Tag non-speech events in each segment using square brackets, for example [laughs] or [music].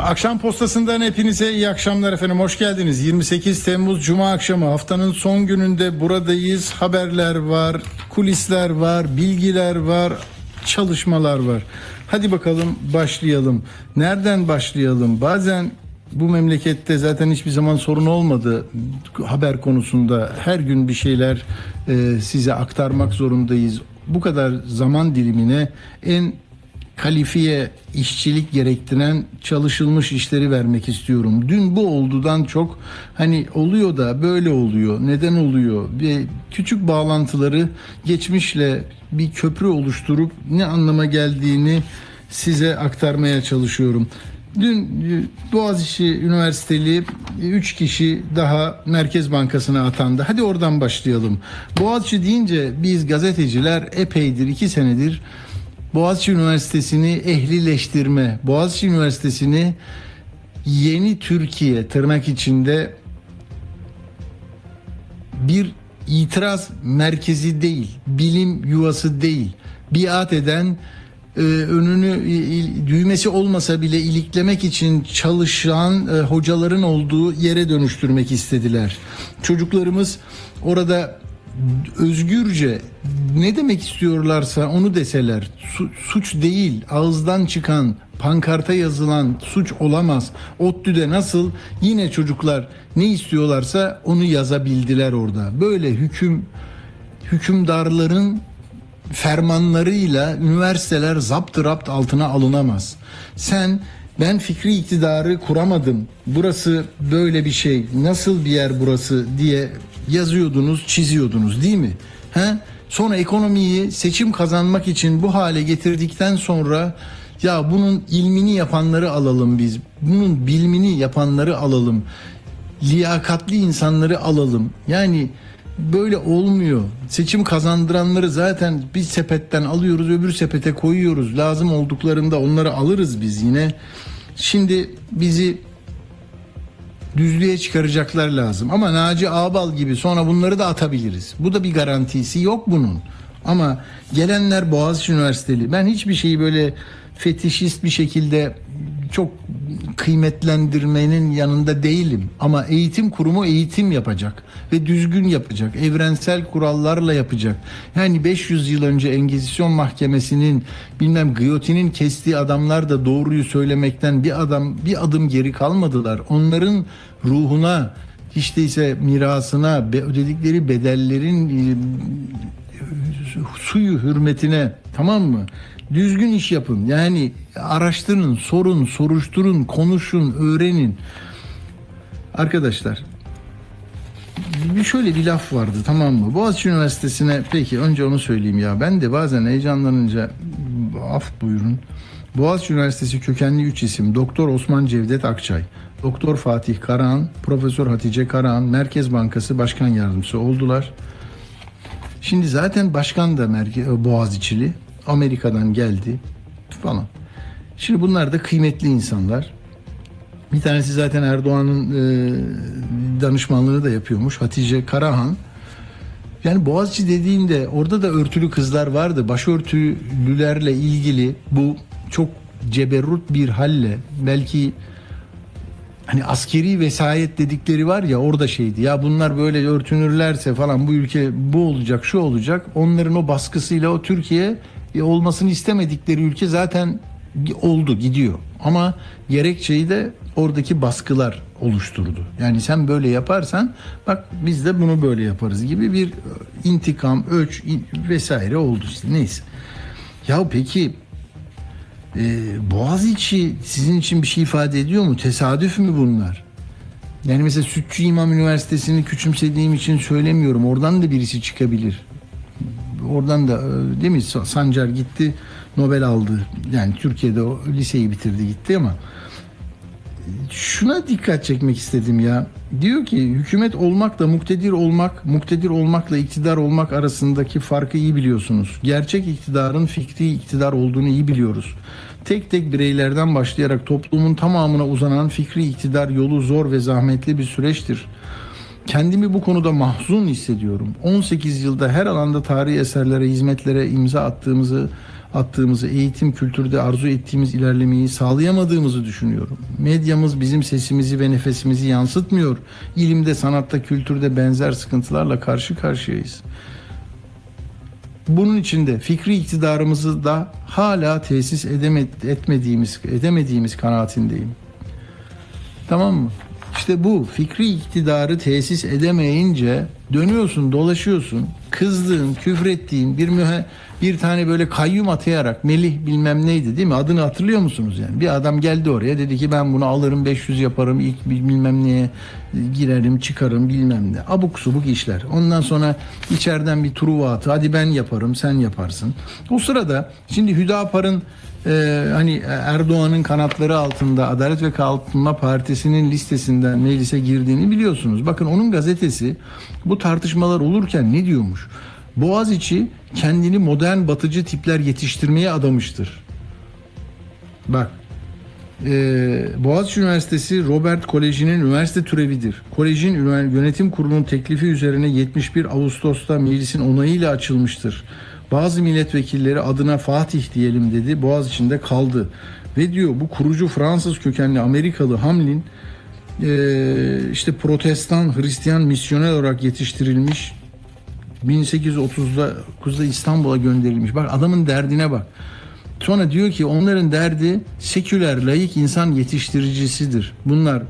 Akşam postasından hepinize iyi akşamlar efendim. Hoş geldiniz. 28 Temmuz Cuma akşamı haftanın son gününde buradayız. Haberler var, kulisler var, bilgiler var, çalışmalar var. Hadi bakalım başlayalım. Nereden başlayalım? Bazen bu memlekette zaten hiçbir zaman sorun olmadı haber konusunda. Her gün bir şeyler e, size aktarmak zorundayız. Bu kadar zaman dilimine en kalifiye işçilik gerektiren çalışılmış işleri vermek istiyorum. Dün bu oldudan çok hani oluyor da böyle oluyor. Neden oluyor? Ve küçük bağlantıları geçmişle bir köprü oluşturup ne anlama geldiğini size aktarmaya çalışıyorum. Dün e, Boğaziçi Üniversiteli 3 kişi daha Merkez Bankası'na atandı. Hadi oradan başlayalım. Boğaziçi deyince biz gazeteciler epeydir 2 senedir Boğaziçi Üniversitesi'ni ehlileştirme, Boğaziçi Üniversitesi'ni yeni Türkiye tırnak içinde bir itiraz merkezi değil, bilim yuvası değil, biat eden e, önünü il, düğmesi olmasa bile iliklemek için çalışan e, hocaların olduğu yere dönüştürmek istediler. Çocuklarımız orada özgürce ne demek istiyorlarsa onu deseler su, suç değil ağızdan çıkan pankarta yazılan suç olamaz. ODTÜ'de nasıl yine çocuklar ne istiyorlarsa onu yazabildiler orada. Böyle hüküm hükümdarların fermanlarıyla üniversiteler zapt rapt altına alınamaz. Sen ben fikri iktidarı kuramadım. Burası böyle bir şey. Nasıl bir yer burası diye yazıyordunuz, çiziyordunuz değil mi? He? Sonra ekonomiyi seçim kazanmak için bu hale getirdikten sonra ya bunun ilmini yapanları alalım biz. Bunun bilmini yapanları alalım. Liyakatli insanları alalım. Yani böyle olmuyor. Seçim kazandıranları zaten bir sepetten alıyoruz, öbür sepete koyuyoruz. Lazım olduklarında onları alırız biz yine. Şimdi bizi düzlüğe çıkaracaklar lazım. Ama Naci Ağbal gibi sonra bunları da atabiliriz. Bu da bir garantisi yok bunun. Ama gelenler Boğaziçi Üniversiteli. Ben hiçbir şeyi böyle fetişist bir şekilde çok kıymetlendirmenin yanında değilim. Ama eğitim kurumu eğitim yapacak ve düzgün yapacak. Evrensel kurallarla yapacak. Yani 500 yıl önce Engizisyon Mahkemesi'nin bilmem giyotinin kestiği adamlar da doğruyu söylemekten bir adam bir adım geri kalmadılar. Onların ruhuna hiç değilse mirasına ödedikleri bedellerin e, suyu hürmetine tamam mı? Düzgün iş yapın. Yani araştırın, sorun, soruşturun, konuşun, öğrenin. Arkadaşlar bir şöyle bir laf vardı tamam mı? Boğaziçi Üniversitesi'ne peki önce onu söyleyeyim ya. Ben de bazen heyecanlanınca af buyurun. Boğaziçi Üniversitesi kökenli 3 isim. Doktor Osman Cevdet Akçay, Doktor Fatih Karahan, Profesör Hatice Karahan, Merkez Bankası Başkan Yardımcısı oldular. Şimdi zaten başkan da Merke Boğaziçi'li. Amerika'dan geldi falan. Şimdi bunlar da kıymetli insanlar. Bir tanesi zaten Erdoğan'ın e, danışmanlığını da yapıyormuş. Hatice Karahan. Yani Boğaziçi dediğinde orada da örtülü kızlar vardı. Başörtülülerle ilgili bu çok ceberrut bir halle belki hani askeri vesayet dedikleri var ya orada şeydi. Ya bunlar böyle örtünürlerse falan bu ülke bu olacak şu olacak. Onların o baskısıyla o Türkiye olmasını istemedikleri ülke zaten oldu gidiyor. Ama gerekçeyi de oradaki baskılar oluşturdu. Yani sen böyle yaparsan bak biz de bunu böyle yaparız gibi bir e, intikam, ölç vesaire oldu işte neyse. Ya peki e, Boğaziçi sizin için bir şey ifade ediyor mu? Tesadüf mü bunlar? Yani mesela Sütçü İmam Üniversitesi'ni küçümsediğim için söylemiyorum. Oradan da birisi çıkabilir. Oradan da e, değil mi Sancar gitti Nobel aldı. Yani Türkiye'de o liseyi bitirdi gitti ama şuna dikkat çekmek istedim ya. Diyor ki hükümet olmakla muktedir olmak, muktedir olmakla iktidar olmak arasındaki farkı iyi biliyorsunuz. Gerçek iktidarın fikri iktidar olduğunu iyi biliyoruz. Tek tek bireylerden başlayarak toplumun tamamına uzanan fikri iktidar yolu zor ve zahmetli bir süreçtir. Kendimi bu konuda mahzun hissediyorum. 18 yılda her alanda tarihi eserlere, hizmetlere imza attığımızı attığımızı, eğitim kültürde arzu ettiğimiz ilerlemeyi sağlayamadığımızı düşünüyorum. Medyamız bizim sesimizi ve nefesimizi yansıtmıyor. İlimde, sanatta, kültürde benzer sıkıntılarla karşı karşıyayız. Bunun içinde fikri iktidarımızı da hala tesis edeme- etmediğimiz edemediğimiz kanaatindeyim. Tamam mı? İşte bu fikri iktidarı tesis edemeyince dönüyorsun, dolaşıyorsun. Kızdığın, küfrettiğin bir mühe, bir tane böyle kayyum atayarak Melih bilmem neydi değil mi? Adını hatırlıyor musunuz yani? Bir adam geldi oraya dedi ki ben bunu alırım 500 yaparım ilk bilmem neye girerim çıkarım bilmem ne. Abuk subuk işler. Ondan sonra içeriden bir truva atı. Hadi ben yaparım sen yaparsın. O sırada şimdi Hüdapar'ın e, hani Erdoğan'ın kanatları altında Adalet ve Kalkınma Partisi'nin listesinden meclise girdiğini biliyorsunuz. Bakın onun gazetesi bu tartışmalar olurken ne diyormuş? Boğaziçi kendini modern batıcı tipler yetiştirmeye adamıştır. Bak ee, Boğaziçi Üniversitesi Robert Koleji'nin üniversite türevidir. Kolejin yönetim kurulunun teklifi üzerine 71 Ağustos'ta meclisin onayıyla açılmıştır. Bazı milletvekilleri adına Fatih diyelim dedi. Boğaziçi'nde kaldı. Ve diyor bu kurucu Fransız kökenli Amerikalı Hamlin ee, işte protestan Hristiyan misyoner olarak yetiştirilmiş 1839'da İstanbul'a gönderilmiş. Bak adamın derdine bak. Sonra diyor ki onların derdi seküler, layık insan yetiştiricisidir. Bunlar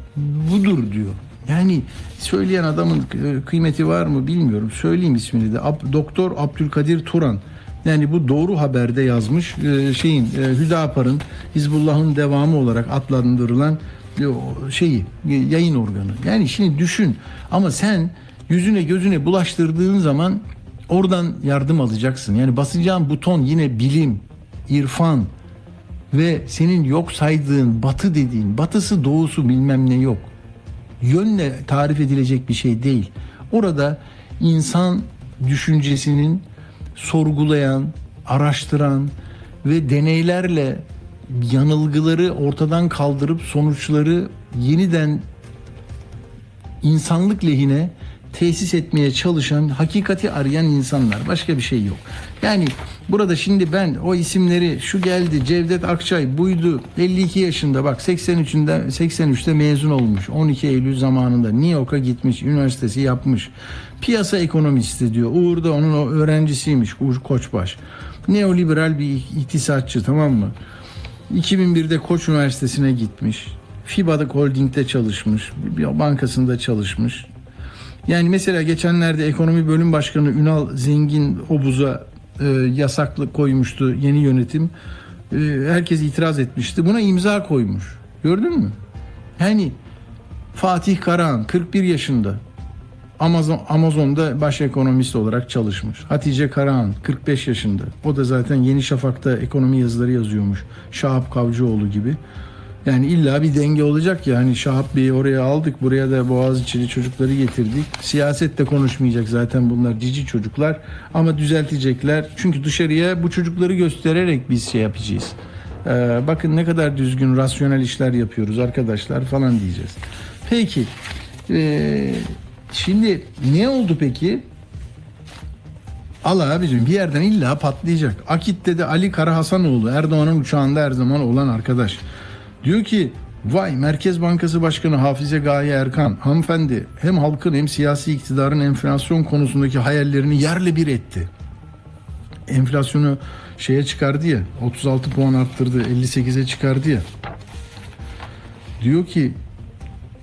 budur diyor. Yani söyleyen adamın e, kıymeti var mı bilmiyorum. Söyleyeyim ismini de. Doktor Abdülkadir Turan. Yani bu doğru haberde yazmış e, şeyin e, Hüdapar'ın Hizbullah'ın devamı olarak adlandırılan e, şeyi e, yayın organı. Yani şimdi düşün ama sen yüzüne gözüne bulaştırdığın zaman oradan yardım alacaksın. Yani basacağın buton yine bilim, irfan ve senin yok saydığın batı dediğin batısı doğusu bilmem ne yok. Yönle tarif edilecek bir şey değil. Orada insan düşüncesinin sorgulayan, araştıran ve deneylerle yanılgıları ortadan kaldırıp sonuçları yeniden insanlık lehine tesis etmeye çalışan, hakikati arayan insanlar. Başka bir şey yok. Yani burada şimdi ben o isimleri şu geldi, Cevdet Akçay buydu, 52 yaşında bak 83'ünde 83'te mezun olmuş. 12 Eylül zamanında New York'a gitmiş, üniversitesi yapmış. Piyasa ekonomisti diyor. Uğur da onun öğrencisiymiş Uğur Koçbaş. Neoliberal bir iktisatçı tamam mı? 2001'de Koç Üniversitesi'ne gitmiş. FIBA'da Holding'de çalışmış. Bir bankasında çalışmış. Yani mesela geçenlerde ekonomi bölüm başkanı Ünal Zengin Obuz'a e, yasaklı koymuştu yeni yönetim. E, herkes itiraz etmişti. Buna imza koymuş. Gördün mü? Yani Fatih Karahan 41 yaşında. Amazon Amazon'da baş ekonomist olarak çalışmış. Hatice Karahan 45 yaşında. O da zaten Yeni Şafak'ta ekonomi yazıları yazıyormuş. Şahap Kavcıoğlu gibi. Yani illa bir denge olacak ya hani Şahap Bey'i oraya aldık buraya da Boğaziçi'li çocukları getirdik. Siyasette konuşmayacak zaten bunlar cici çocuklar ama düzeltecekler. Çünkü dışarıya bu çocukları göstererek biz şey yapacağız. Ee, bakın ne kadar düzgün rasyonel işler yapıyoruz arkadaşlar falan diyeceğiz. Peki ee, şimdi ne oldu peki? Al abicim bir yerden illa patlayacak. Akit'te de Ali Kara Hasanoğlu Erdoğan'ın uçağında her zaman olan arkadaş. Diyor ki vay Merkez Bankası Başkanı Hafize Gaye Erkan hanımefendi hem halkın hem siyasi iktidarın enflasyon konusundaki hayallerini yerle bir etti. Enflasyonu şeye çıkardı ya 36 puan arttırdı 58'e çıkardı ya. Diyor ki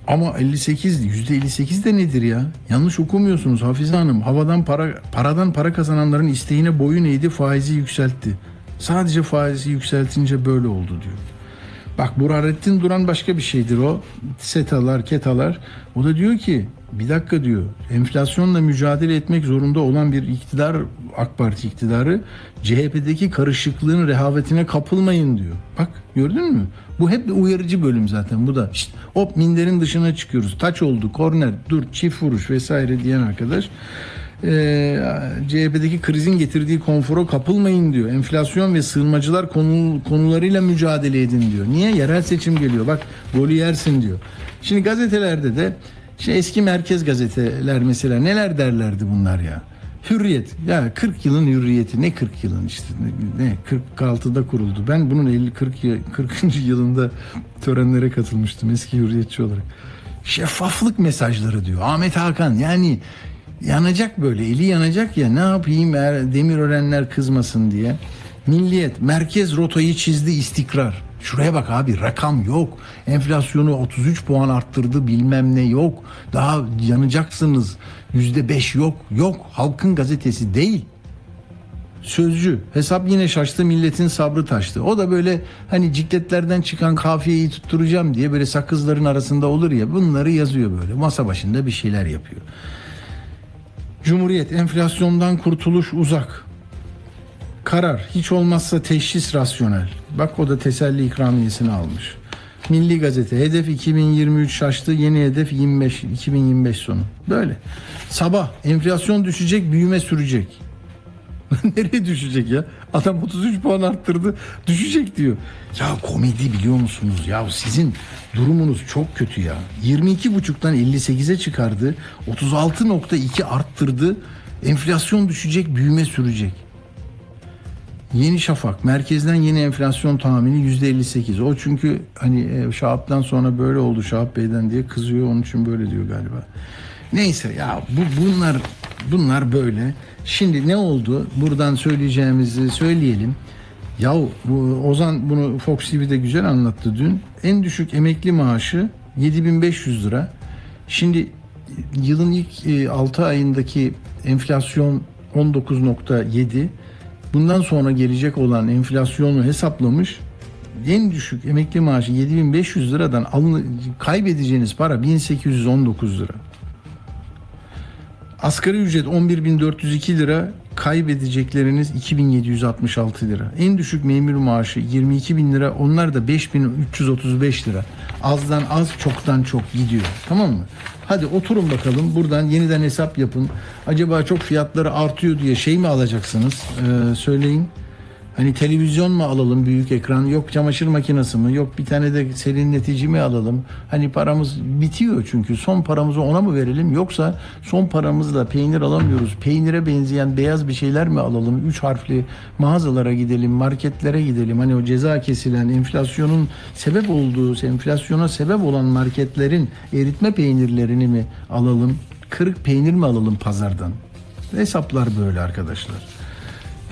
ama 58 yüzde 58 de nedir ya? Yanlış okumuyorsunuz Hafize Hanım. Havadan para paradan para kazananların isteğine boyun eğdi, faizi yükseltti. Sadece faizi yükseltince böyle oldu diyor. Bak Burhanettin Duran başka bir şeydir o. Setalar, ketalar. O da diyor ki bir dakika diyor. Enflasyonla mücadele etmek zorunda olan bir iktidar AK Parti iktidarı CHP'deki karışıklığın rehavetine kapılmayın diyor. Bak gördün mü? Bu hep bir uyarıcı bölüm zaten bu da. İşte hop minderin dışına çıkıyoruz. Taç oldu, korner, dur, çift vuruş vesaire diyen arkadaş. Ee, CHP'deki krizin getirdiği konfora kapılmayın diyor. Enflasyon ve sığınmacılar konu, konularıyla mücadele edin diyor. Niye? Yerel seçim geliyor. Bak golü yersin diyor. Şimdi gazetelerde de işte eski merkez gazeteler mesela neler derlerdi bunlar ya. Hürriyet. Ya 40 yılın hürriyeti. Ne 40 yılın işte. Ne, ne 46'da kuruldu. Ben bunun 50 40 yı- 40. yılında törenlere katılmıştım eski hürriyetçi olarak. Şeffaflık mesajları diyor. Ahmet Hakan yani yanacak böyle eli yanacak ya ne yapayım eğer Demirörenler kızmasın diye. Milliyet merkez rotayı çizdi istikrar. Şuraya bak abi rakam yok. Enflasyonu 33 puan arttırdı bilmem ne yok. Daha yanacaksınız. Yüzde beş yok. Yok. Halkın gazetesi değil. Sözcü. Hesap yine şaştı milletin sabrı taştı. O da böyle hani cikletlerden çıkan kafiyeyi tutturacağım diye böyle sakızların arasında olur ya bunları yazıyor böyle. Masa başında bir şeyler yapıyor. Cumhuriyet enflasyondan kurtuluş uzak. Karar hiç olmazsa teşhis rasyonel. Bak o da teselli ikramiyesini almış. Milli Gazete hedef 2023 şaştı yeni hedef 25 2025 sonu. Böyle. Sabah enflasyon düşecek büyüme sürecek. [laughs] Nereye düşecek ya? Adam 33 puan arttırdı. Düşecek diyor. Ya komedi biliyor musunuz? Ya sizin durumunuz çok kötü ya. 22,5'tan 58'e çıkardı. 36.2 arttırdı. Enflasyon düşecek, büyüme sürecek. Yeni Şafak merkezden yeni enflasyon tahmini %58. O çünkü hani e, Şahap'tan sonra böyle oldu Şahap Bey'den diye kızıyor onun için böyle diyor galiba. Neyse ya bu bunlar bunlar böyle. Şimdi ne oldu? Buradan söyleyeceğimizi söyleyelim. Ya bu Ozan bunu Fox TV'de güzel anlattı dün. En düşük emekli maaşı 7500 lira. Şimdi yılın ilk 6 ayındaki enflasyon 19.7. Bundan sonra gelecek olan enflasyonu hesaplamış. En düşük emekli maaşı 7500 liradan alın, kaybedeceğiniz para 1819 lira. Asgari ücret 11.402 lira, kaybedecekleriniz 2766 lira. En düşük memur maaşı 22 bin lira, onlar da 5335 lira. Azdan az, çoktan çok gidiyor. Tamam mı? Hadi oturun bakalım buradan yeniden hesap yapın. Acaba çok fiyatları artıyor diye şey mi alacaksınız? Ee, söyleyin. Hani televizyon mu alalım büyük ekran yok çamaşır makinesi mi yok bir tane de serinletici mi alalım? Hani paramız bitiyor çünkü. Son paramızı ona mı verelim? Yoksa son paramızla peynir alamıyoruz. Peynire benzeyen beyaz bir şeyler mi alalım? Üç harfli mağazalara gidelim marketlere gidelim. Hani o ceza kesilen enflasyonun sebep olduğu enflasyona sebep olan marketlerin eritme peynirlerini mi alalım? Kırık peynir mi alalım pazardan? Hesaplar böyle arkadaşlar.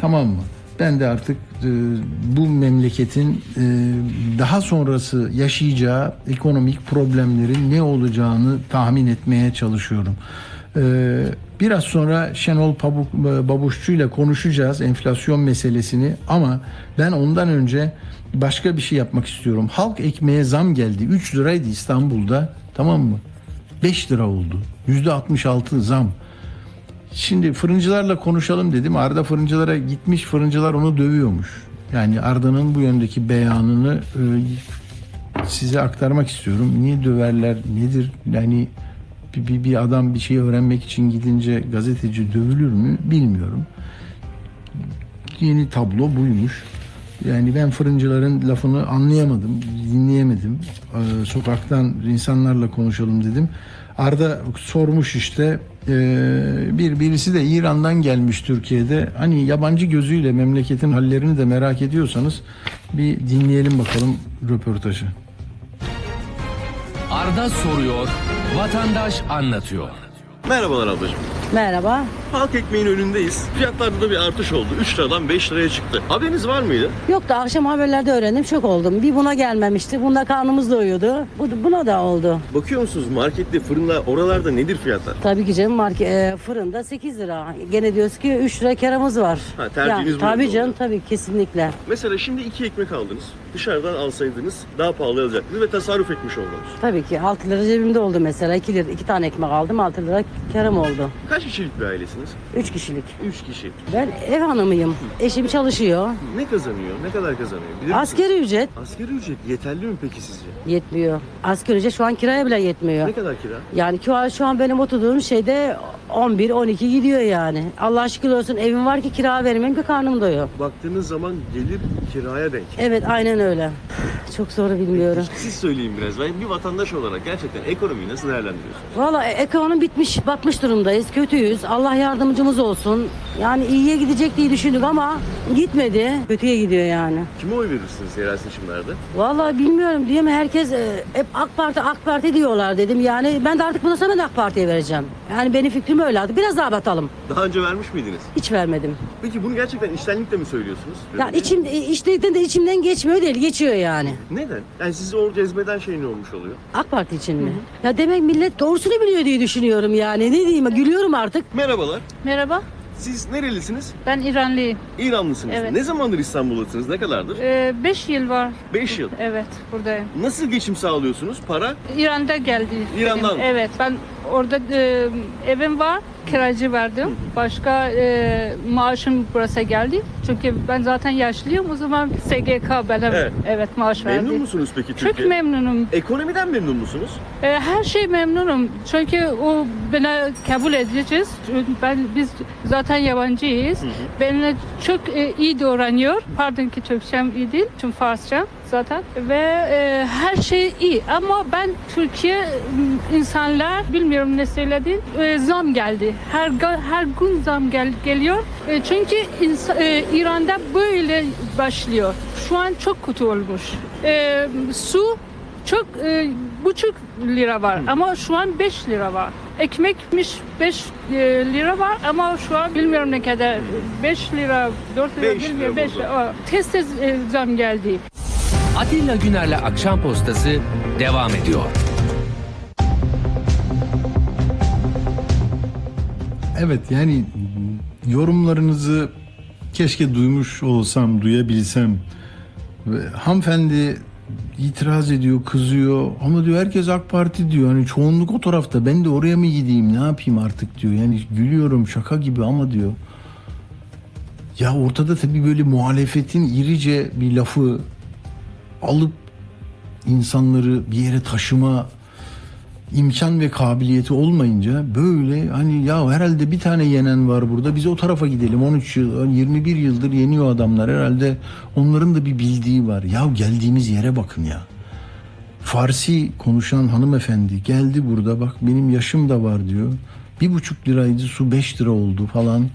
Tamam mı? Ben de artık e, bu memleketin e, daha sonrası yaşayacağı ekonomik problemlerin ne olacağını tahmin etmeye çalışıyorum. E, biraz sonra Şenol Pabuk, e, Babuşçu ile konuşacağız enflasyon meselesini ama ben ondan önce başka bir şey yapmak istiyorum. Halk ekmeğe zam geldi. 3 liraydı İstanbul'da tamam mı? 5 lira oldu. %66 zam. Şimdi fırıncılarla konuşalım dedim. Arda fırıncılara gitmiş fırıncılar onu dövüyormuş. Yani Arda'nın bu yöndeki beyanını e, size aktarmak istiyorum. Niye döverler nedir? Yani bir, bir, bir adam bir şey öğrenmek için gidince gazeteci dövülür mü bilmiyorum. Yeni tablo buymuş. Yani ben fırıncıların lafını anlayamadım, dinleyemedim. Ee, sokaktan insanlarla konuşalım dedim. Arda sormuş işte bir birisi de İran'dan gelmiş Türkiye'de. Hani yabancı gözüyle memleketin hallerini de merak ediyorsanız bir dinleyelim bakalım röportajı. Arda soruyor, vatandaş anlatıyor. Merhabalar ablacığım. Merhaba. Halk ekmeğin önündeyiz. Fiyatlarda da bir artış oldu. 3 liradan 5 liraya çıktı. Haberiniz var mıydı? Yok da akşam haberlerde öğrendim şok oldum. Bir buna gelmemişti. Bunda karnımız doyuyordu. Bu, buna da oldu. Bakıyor musunuz markette, fırında, oralarda nedir fiyatlar? Tabii ki canım market, e, fırında 8 lira. Gene diyoruz ki 3 lira karımız var. Ha, tercihiniz bu Tabii yönde canım oldu. tabii kesinlikle. Mesela şimdi 2 ekmek aldınız. Dışarıdan alsaydınız daha pahalı alacaktınız ve tasarruf etmiş oldunuz. Tabii ki 6 lira cebimde oldu mesela. 2 lira 2 tane ekmek aldım 6 lira karım oldu. Kaç kişilik bir ailesiniz? 3 kişilik. 3 kişi. Ben ev hanımıyım. Eşim çalışıyor. Ne kazanıyor? Ne kadar kazanıyor? Bilir misiniz? Askeri ücret Asgari ücret yeterli mi peki sizce? yetmiyor. Asgari ücret şu an kiraya bile yetmiyor. Ne kadar kira? Yani şu an, şu an benim oturduğum şeyde 11-12 gidiyor yani. Allah şükür olsun evim var ki kira vermeyeyim ki karnım doyuyor. Baktığınız zaman gelir kiraya denk. Evet aynen öyle. Çok zor bilmiyorum. Siz söyleyin biraz. Ben bir vatandaş olarak gerçekten ekonomiyi nasıl değerlendiriyorsunuz? Valla ekonomi bitmiş, batmış durumdayız. Kötüyüz. Allah yardımcımız olsun. Yani iyiye gidecek diye düşündük ama gitmedi. Kötüye gidiyor yani. Kime oy verirsiniz yerel seçimlerde? Valla bilmiyorum diyorum herkes e, hep AK Parti AK Parti diyorlar dedim. Yani ben de artık bundan sonra ben de AK Parti'ye vereceğim. Yani benim fikrim öyle artık. Biraz daha batalım. Daha önce vermiş miydiniz? Hiç vermedim. Peki bunu gerçekten içtenlikle mi söylüyorsunuz? Yani içim, içten de içimden geçmiyor değil, geçiyor yani. Neden? Yani sizi o cezbeden şey ne olmuş oluyor? AK Parti için mi? Ya demek millet doğrusunu biliyor diye düşünüyorum yani. Ne diyeyim gülüyorum artık. Merhabalar. Merhaba, Siz nerelisiniz? ben İranlıyım. İranlısınız. Evet. Ne zamandır İstanbul'dasınız? Ne kadardır? 5 yıl var. 5 yıl. Evet, buradayım. Nasıl geçim sağlıyorsunuz? Para? İran'da geldi. İran'dan. Benim. Evet, ben orada e, evim var, kiracı verdim. Başka e, maaşım burası geldi. Çünkü ben zaten yaşlıyım, o zaman SGK bana Evet. evet, maaş verdi. Memnun musunuz peki Türkiye? Çok memnunum. Ekonomiden memnun musunuz? E, her şey memnunum. Çünkü o beni kabul edeceğiz. Çünkü Ben biz zaten yabancıyız. Benimle çok e, iyi davranıyor. Pardon ki Türkçem iyi değil. Çünkü Farsça zaten. Ve e, her şey iyi. Ama ben Türkiye m, insanlar bilmiyorum ne söyledin. e, zam geldi. Her her gün zam gel, geliyor. E, çünkü insa- e, İran'da böyle başlıyor. Şu an çok kötü olmuş. E, su çok e, buçuk lira var ama şu an 5 lira var. Ekmekmiş 5 lira var ama şu an bilmiyorum ne kadar. 5 lira, 4 lira Beş lira bilmiyorum. 5 burada. lira. Tez tez e, zam geldi. Atilla Güner'le Akşam Postası devam ediyor. Evet yani yorumlarınızı keşke duymuş olsam, duyabilsem. Hanımefendi itiraz ediyor, kızıyor ama diyor herkes AK Parti diyor. Hani çoğunluk o tarafta ben de oraya mı gideyim ne yapayım artık diyor. Yani gülüyorum şaka gibi ama diyor. Ya ortada tabii böyle muhalefetin irice bir lafı alıp insanları bir yere taşıma imkan ve kabiliyeti olmayınca böyle hani ya herhalde bir tane yenen var burada biz o tarafa gidelim. 13 yıl 21 yıldır yeniyor adamlar. Herhalde onların da bir bildiği var. Ya geldiğimiz yere bakın ya. Farsi konuşan hanımefendi geldi burada bak benim yaşım da var. diyor. Bir buçuk liraydı su 5 lira oldu falan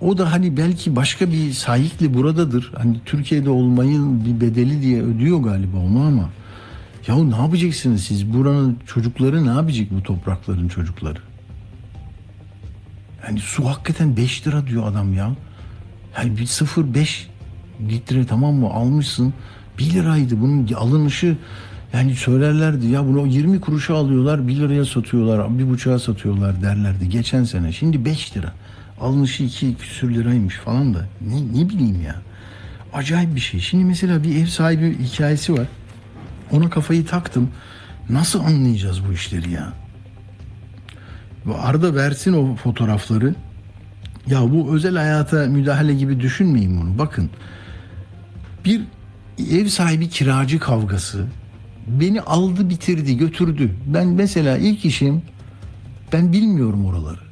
o da hani belki başka bir sahikle buradadır hani Türkiye'de olmayın bir bedeli diye ödüyor galiba onu ama ya ne yapacaksınız siz? Buranın çocukları ne yapacak bu toprakların çocukları? Yani su hakikaten 5 lira diyor adam ya. Yani bir 0,5 litre tamam mı almışsın 1 liraydı bunun alınışı yani söylerlerdi ya bunu 20 kuruşa alıyorlar 1 liraya satıyorlar bir buçuğa satıyorlar derlerdi geçen sene. Şimdi 5 lira alınışı 2 küsür liraymış falan da ne, ne bileyim ya. Acayip bir şey. Şimdi mesela bir ev sahibi hikayesi var. Ona kafayı taktım. Nasıl anlayacağız bu işleri ya? Arda versin o fotoğrafları. Ya bu özel hayata müdahale gibi düşünmeyin bunu. Bakın. Bir ev sahibi kiracı kavgası beni aldı bitirdi götürdü. Ben mesela ilk işim ben bilmiyorum oraları.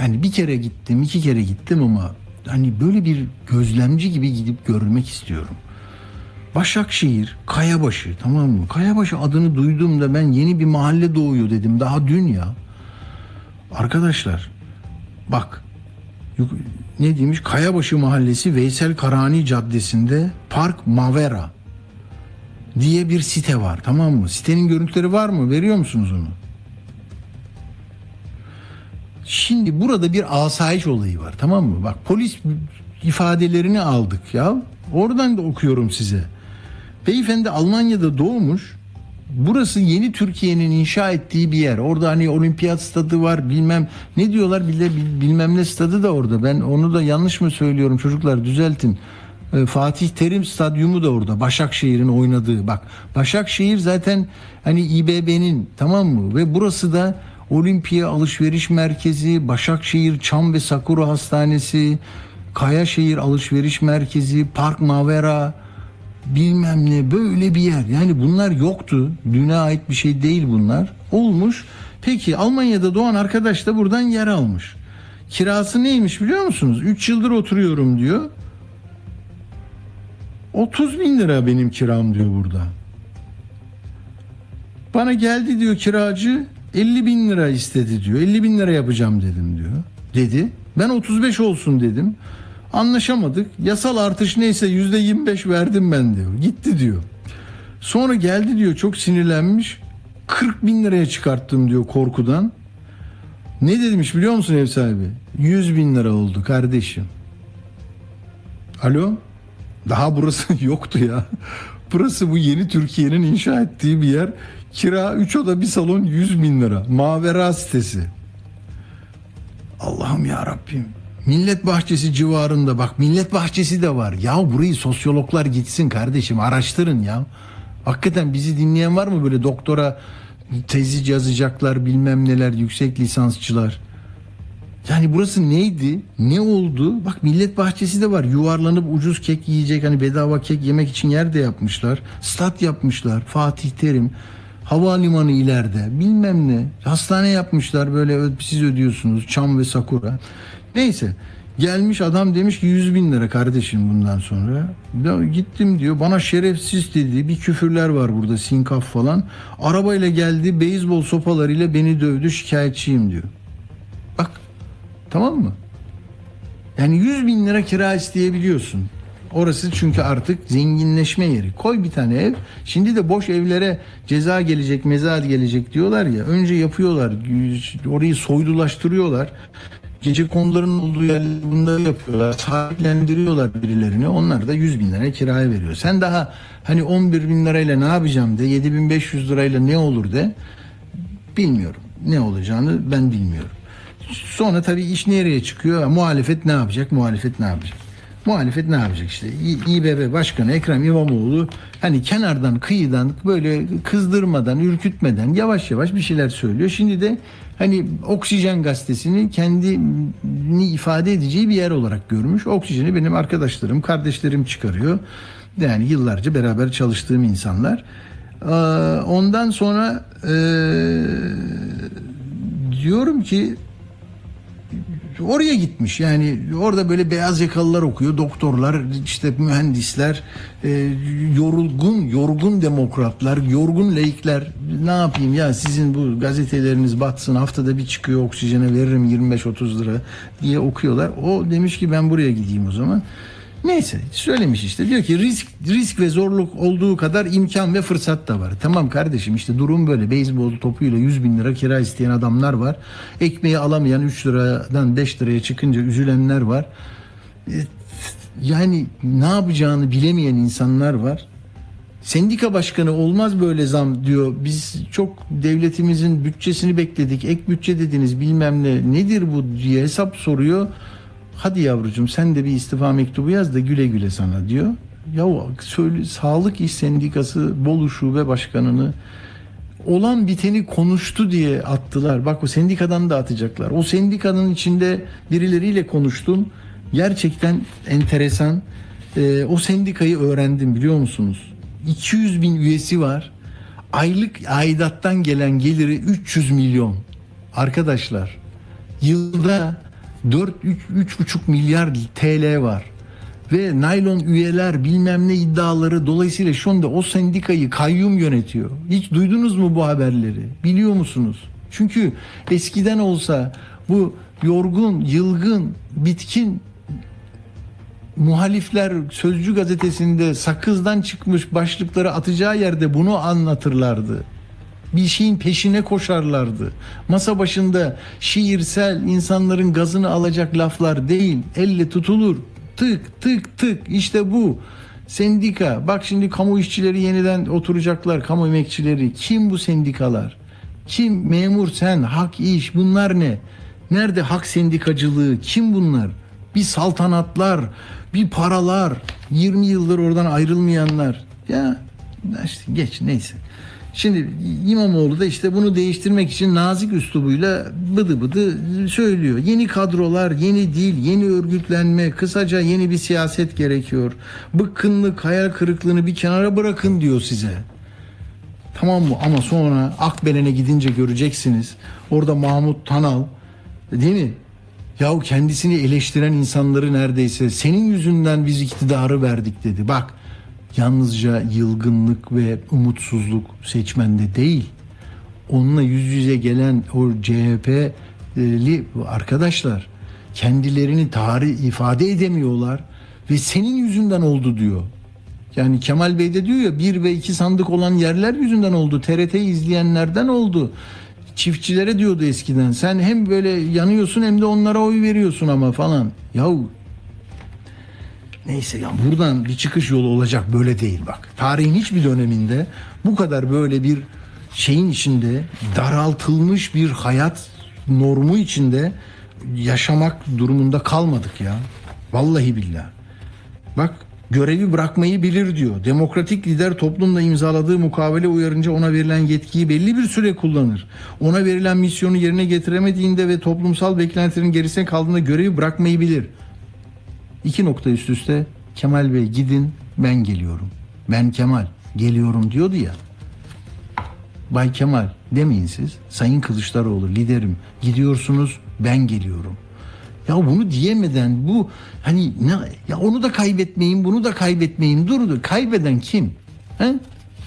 Yani bir kere gittim iki kere gittim ama hani böyle bir gözlemci gibi gidip görmek istiyorum. Başakşehir, Kayabaşı tamam mı? Kayabaşı adını duyduğumda ben yeni bir mahalle doğuyor dedim. Daha dün ya. Arkadaşlar bak ne demiş? Kayabaşı Mahallesi Veysel Karani Caddesi'nde Park Mavera diye bir site var tamam mı? Sitenin görüntüleri var mı? Veriyor musunuz onu? Şimdi burada bir asayiş olayı var tamam mı? Bak polis ifadelerini aldık ya. Oradan da okuyorum size. Beyefendi Almanya'da doğmuş. Burası yeni Türkiye'nin inşa ettiği bir yer. Orada hani olimpiyat stadı var bilmem ne diyorlar bile bilmem ne stadı da orada. Ben onu da yanlış mı söylüyorum çocuklar düzeltin. Ee, Fatih Terim stadyumu da orada. Başakşehir'in oynadığı. Bak Başakşehir zaten hani İBB'nin tamam mı? Ve burası da Olimpiya Alışveriş Merkezi, Başakşehir Çam ve Sakura Hastanesi, Kayaşehir Alışveriş Merkezi, Park Mavera, bilmem ne böyle bir yer. Yani bunlar yoktu. Düne ait bir şey değil bunlar. Olmuş. Peki Almanya'da doğan arkadaş da buradan yer almış. Kirası neymiş biliyor musunuz? 3 yıldır oturuyorum diyor. 30 bin lira benim kiram diyor burada. Bana geldi diyor kiracı 50 bin lira istedi diyor. 50 bin lira yapacağım dedim diyor. Dedi. Ben 35 olsun dedim. Anlaşamadık. Yasal artış neyse yüzde 25 verdim ben diyor. Gitti diyor. Sonra geldi diyor çok sinirlenmiş. 40 bin liraya çıkarttım diyor korkudan. Ne demiş biliyor musun ev sahibi? 100 bin lira oldu kardeşim. Alo? Daha burası [laughs] yoktu ya. Burası bu yeni Türkiye'nin inşa ettiği bir yer. Kira 3 oda bir salon 100 bin lira. Mavera sitesi. Allah'ım ya Rabbim. Millet Bahçesi civarında bak Millet Bahçesi de var. Ya burayı sosyologlar gitsin kardeşim araştırın ya. Hakikaten bizi dinleyen var mı böyle doktora tezi yazacaklar bilmem neler yüksek lisansçılar. Yani burası neydi? Ne oldu? Bak Millet Bahçesi de var. Yuvarlanıp ucuz kek yiyecek hani bedava kek yemek için yer de yapmışlar. Stat yapmışlar. Fatih Terim. Havalimanı ileride. Bilmem ne. Hastane yapmışlar böyle siz ödüyorsunuz. Çam ve Sakura. Neyse. Gelmiş adam demiş ki 100 bin lira kardeşim bundan sonra. Gittim diyor bana şerefsiz dedi. Bir küfürler var burada sinkaf falan. Arabayla geldi beyzbol sopalarıyla beni dövdü şikayetçiyim diyor. Bak tamam mı? Yani 100 bin lira kira isteyebiliyorsun. Orası çünkü artık zenginleşme yeri. Koy bir tane ev. Şimdi de boş evlere ceza gelecek, mezar gelecek diyorlar ya. Önce yapıyorlar. Orayı soydulaştırıyorlar. Gece konuların olduğu yerleri bunları yapıyorlar. Sahiplendiriyorlar birilerini. Onlar da 100 bin liraya kiraya veriyor. Sen daha hani 11 bin lirayla ne yapacağım de 7500 lirayla ne olur de bilmiyorum. Ne olacağını ben bilmiyorum. Sonra tabii iş nereye çıkıyor? Muhalefet ne yapacak? Muhalefet ne yapacak? Muhalefet ne yapacak işte? İBB Başkanı Ekrem İmamoğlu hani kenardan kıyıdan böyle kızdırmadan, ürkütmeden yavaş yavaş bir şeyler söylüyor. Şimdi de hani Oksijen gazetesini kendini ifade edeceği bir yer olarak görmüş. Oksijeni benim arkadaşlarım, kardeşlerim çıkarıyor. Yani yıllarca beraber çalıştığım insanlar. Ee, Ondan sonra ee, diyorum ki oraya gitmiş. Yani orada böyle beyaz yakalılar okuyor doktorlar işte mühendisler e, yorulgun yorgun demokratlar yorgun laikler. Ne yapayım ya sizin bu gazeteleriniz batsın haftada bir çıkıyor oksijene veririm 25-30 lira diye okuyorlar. O demiş ki ben buraya gideyim o zaman Neyse söylemiş işte diyor ki risk risk ve zorluk olduğu kadar imkan ve fırsat da var. Tamam kardeşim işte durum böyle beyzbol topuyla 100 bin lira kira isteyen adamlar var. Ekmeği alamayan 3 liradan 5 liraya çıkınca üzülenler var. E, Yani ne yapacağını bilemeyen insanlar var. Sendika başkanı olmaz böyle zam diyor. Biz çok devletimizin bütçesini bekledik. Ek bütçe dediniz bilmem ne. Nedir bu diye hesap soruyor. Hadi yavrucuğum sen de bir istifa mektubu yaz da güle güle sana diyor. Ya söyle, Sağlık İş Sendikası Bolu Şube Başkanı'nı olan biteni konuştu diye attılar. Bak o sendikadan da atacaklar. O sendikanın içinde birileriyle konuştum. Gerçekten enteresan. Ee, o sendikayı öğrendim biliyor musunuz? 200 bin üyesi var. Aylık aidattan gelen geliri 300 milyon. Arkadaşlar yılda 4 3,5 milyar TL var. Ve naylon üyeler bilmem ne iddiaları dolayısıyla şu anda o sendikayı kayyum yönetiyor. Hiç duydunuz mu bu haberleri? Biliyor musunuz? Çünkü eskiden olsa bu yorgun, yılgın, bitkin muhalifler Sözcü gazetesinde sakızdan çıkmış başlıkları atacağı yerde bunu anlatırlardı. Bir şeyin peşine koşarlardı. Masa başında şiirsel insanların gazını alacak laflar değil. Elle tutulur. Tık tık tık işte bu. Sendika. Bak şimdi kamu işçileri yeniden oturacaklar. Kamu emekçileri. Kim bu sendikalar? Kim? Memur sen. Hak iş. Bunlar ne? Nerede hak sendikacılığı? Kim bunlar? Bir saltanatlar, bir paralar, 20 yıldır oradan ayrılmayanlar. Ya işte geç neyse. Şimdi İmamoğlu da işte bunu değiştirmek için nazik üslubuyla bıdı bıdı söylüyor. Yeni kadrolar, yeni dil, yeni örgütlenme, kısaca yeni bir siyaset gerekiyor. Bıkkınlık, hayal kırıklığını bir kenara bırakın diyor size. Tamam mı? Ama sonra Akbelen'e gidince göreceksiniz. Orada Mahmut Tanal değil mi? Yahu kendisini eleştiren insanları neredeyse senin yüzünden biz iktidarı verdik dedi. Bak yalnızca yılgınlık ve umutsuzluk seçmende değil. Onunla yüz yüze gelen o CHP'li arkadaşlar kendilerini tarih ifade edemiyorlar ve senin yüzünden oldu diyor. Yani Kemal Bey de diyor ya bir ve iki sandık olan yerler yüzünden oldu. TRT izleyenlerden oldu. Çiftçilere diyordu eskiden. Sen hem böyle yanıyorsun hem de onlara oy veriyorsun ama falan. Yahu neyse ya buradan bir çıkış yolu olacak böyle değil bak. Tarihin hiçbir döneminde bu kadar böyle bir şeyin içinde daraltılmış bir hayat normu içinde yaşamak durumunda kalmadık ya. Vallahi billahi. Bak görevi bırakmayı bilir diyor. Demokratik lider toplumla imzaladığı mukavele uyarınca ona verilen yetkiyi belli bir süre kullanır. Ona verilen misyonu yerine getiremediğinde ve toplumsal beklentilerin gerisine kaldığında görevi bırakmayı bilir. İki nokta üst üste Kemal Bey gidin ben geliyorum. Ben Kemal geliyorum diyordu ya. Bay Kemal demeyin siz. Sayın Kılıçdaroğlu liderim gidiyorsunuz ben geliyorum. Ya bunu diyemeden bu hani ne ya onu da kaybetmeyin bunu da kaybetmeyin dur dur kaybeden kim? He?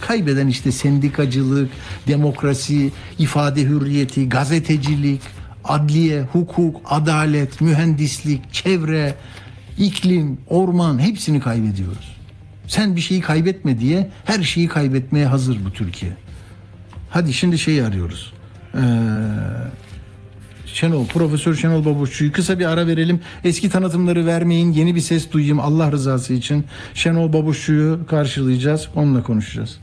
Kaybeden işte sendikacılık, demokrasi, ifade hürriyeti, gazetecilik, adliye, hukuk, adalet, mühendislik, çevre, iklim, orman hepsini kaybediyoruz. Sen bir şeyi kaybetme diye her şeyi kaybetmeye hazır bu Türkiye. Hadi şimdi şeyi arıyoruz. Ee, Şenol, Profesör Şenol Babuşçu'yu kısa bir ara verelim. Eski tanıtımları vermeyin, yeni bir ses duyayım Allah rızası için. Şenol Babuşçu'yu karşılayacağız, onunla konuşacağız.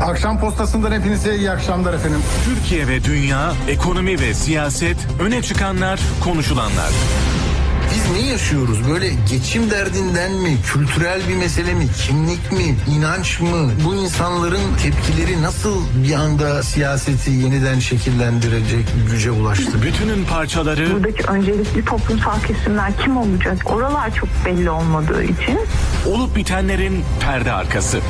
Akşam postasından hepinize iyi akşamlar efendim. Türkiye ve dünya, ekonomi ve siyaset, öne çıkanlar, konuşulanlar. Biz ne yaşıyoruz? Böyle geçim derdinden mi? Kültürel bir mesele mi? Kimlik mi? inanç mı? Bu insanların tepkileri nasıl bir anda siyaseti yeniden şekillendirecek güce ulaştı? [laughs] Bütünün parçaları, buradaki öncelikli toplumsal kesimler kim olacak? Oralar çok belli olmadığı için olup bitenlerin perde arkası.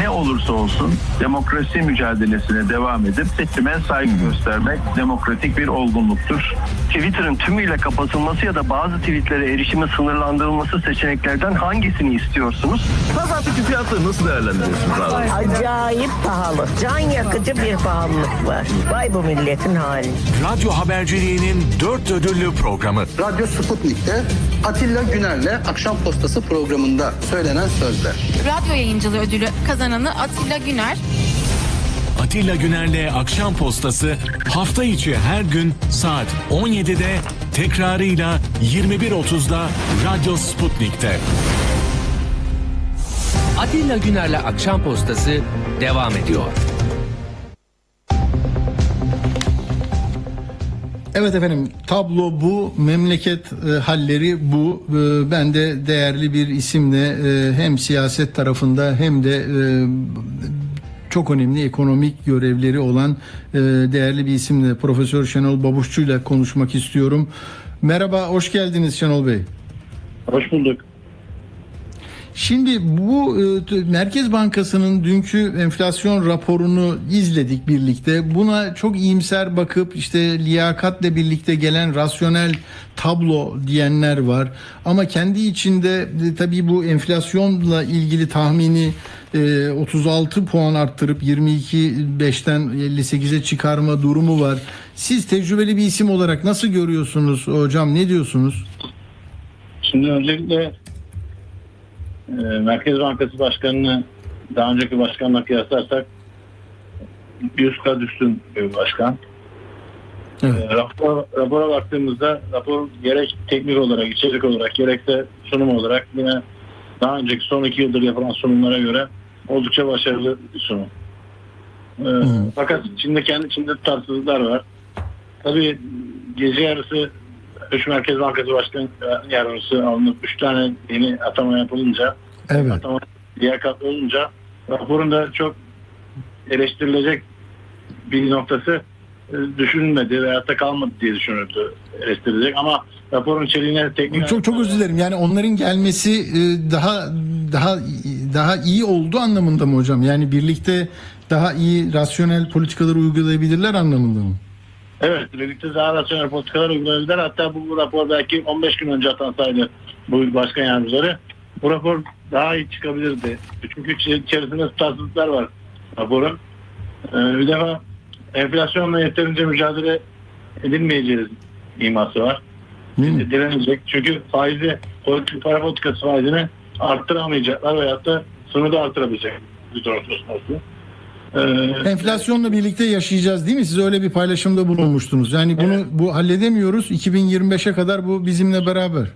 ne olursa olsun demokrasi mücadelesine devam edip seçime saygı göstermek demokratik bir olgunluktur. Twitter'ın tümüyle kapatılması ya da bazı tweetlere erişimi sınırlandırılması seçeneklerden hangisini istiyorsunuz? Pazartesi fiyatları nasıl değerlendiriyorsunuz abi? Acayip pahalı. Can yakıcı bir pahalılık var. Vay bu milletin hali. Radyo haberciliğinin dört ödüllü programı. Radyo Sputnik'te Atilla Güner'le Akşam Postası programında söylenen sözler. Radyo yayıncılığı ödülü kazananı Atilla Güner. Atilla Güner'le Akşam Postası hafta içi her gün saat 17'de tekrarıyla 21.30'da Radyo Sputnik'te. Atilla Güner'le Akşam Postası devam ediyor. Evet efendim tablo bu, memleket e, halleri bu. E, ben de değerli bir isimle e, hem siyaset tarafında hem de e, çok önemli ekonomik görevleri olan e, değerli bir isimle Profesör Şenol Babuşçu ile konuşmak istiyorum. Merhaba, hoş geldiniz Şenol Bey. Hoş bulduk. Şimdi bu e, Merkez Bankası'nın dünkü enflasyon raporunu izledik birlikte. Buna çok iyimser bakıp işte liyakatla birlikte gelen rasyonel tablo diyenler var. Ama kendi içinde e, tabii bu enflasyonla ilgili tahmini e, 36 puan arttırıp 22 5'ten 58'e çıkarma durumu var. Siz tecrübeli bir isim olarak nasıl görüyorsunuz hocam? Ne diyorsunuz? Şimdi öncelikle e, Merkez Bankası Başkanı'nı daha önceki başkanla kıyaslarsak Yuska Düştün bir başkan. Evet. E, rapor, rapora baktığımızda rapor gerek teknik olarak, içerik olarak gerekse sunum olarak yine daha önceki son iki yıldır yapılan sunumlara göre oldukça başarılı bir sunum. E, fakat şimdi kendi içinde tatsızlıklar var. Tabii gece yarısı Üç Merkez Bankası Başkan Yardımcısı alınıp üç tane yeni atama yapılınca Evet. atama liyakatlı olunca raporun da çok eleştirilecek bir noktası e, düşünülmedi veyahut da kalmadı diye düşünüldü eleştirilecek ama raporun içeriğine teknik Çok çok özür dilerim. Yani onların gelmesi e, daha daha daha iyi oldu anlamında mı hocam? Yani birlikte daha iyi rasyonel politikaları uygulayabilirler anlamında mı? Evet, birlikte daha rasyonel politikalar uygulayabilirler. Hatta bu rapor belki 15 gün önce atansaydı bu başkan yardımcıları bu rapor daha iyi çıkabilirdi. Çünkü içerisinde tutarsızlıklar var raporun. Ee, bir defa enflasyonla yeterince mücadele edilmeyeceğiz iması var. Direnecek. Çünkü faizi, politik, para politikası faizini arttıramayacaklar veyahut da sınırda arttırabilecek bir konusu. Ee, Enflasyonla birlikte yaşayacağız değil mi? Siz öyle bir paylaşımda bulunmuştunuz. Yani bunu bu halledemiyoruz. 2025'e kadar bu bizimle beraber.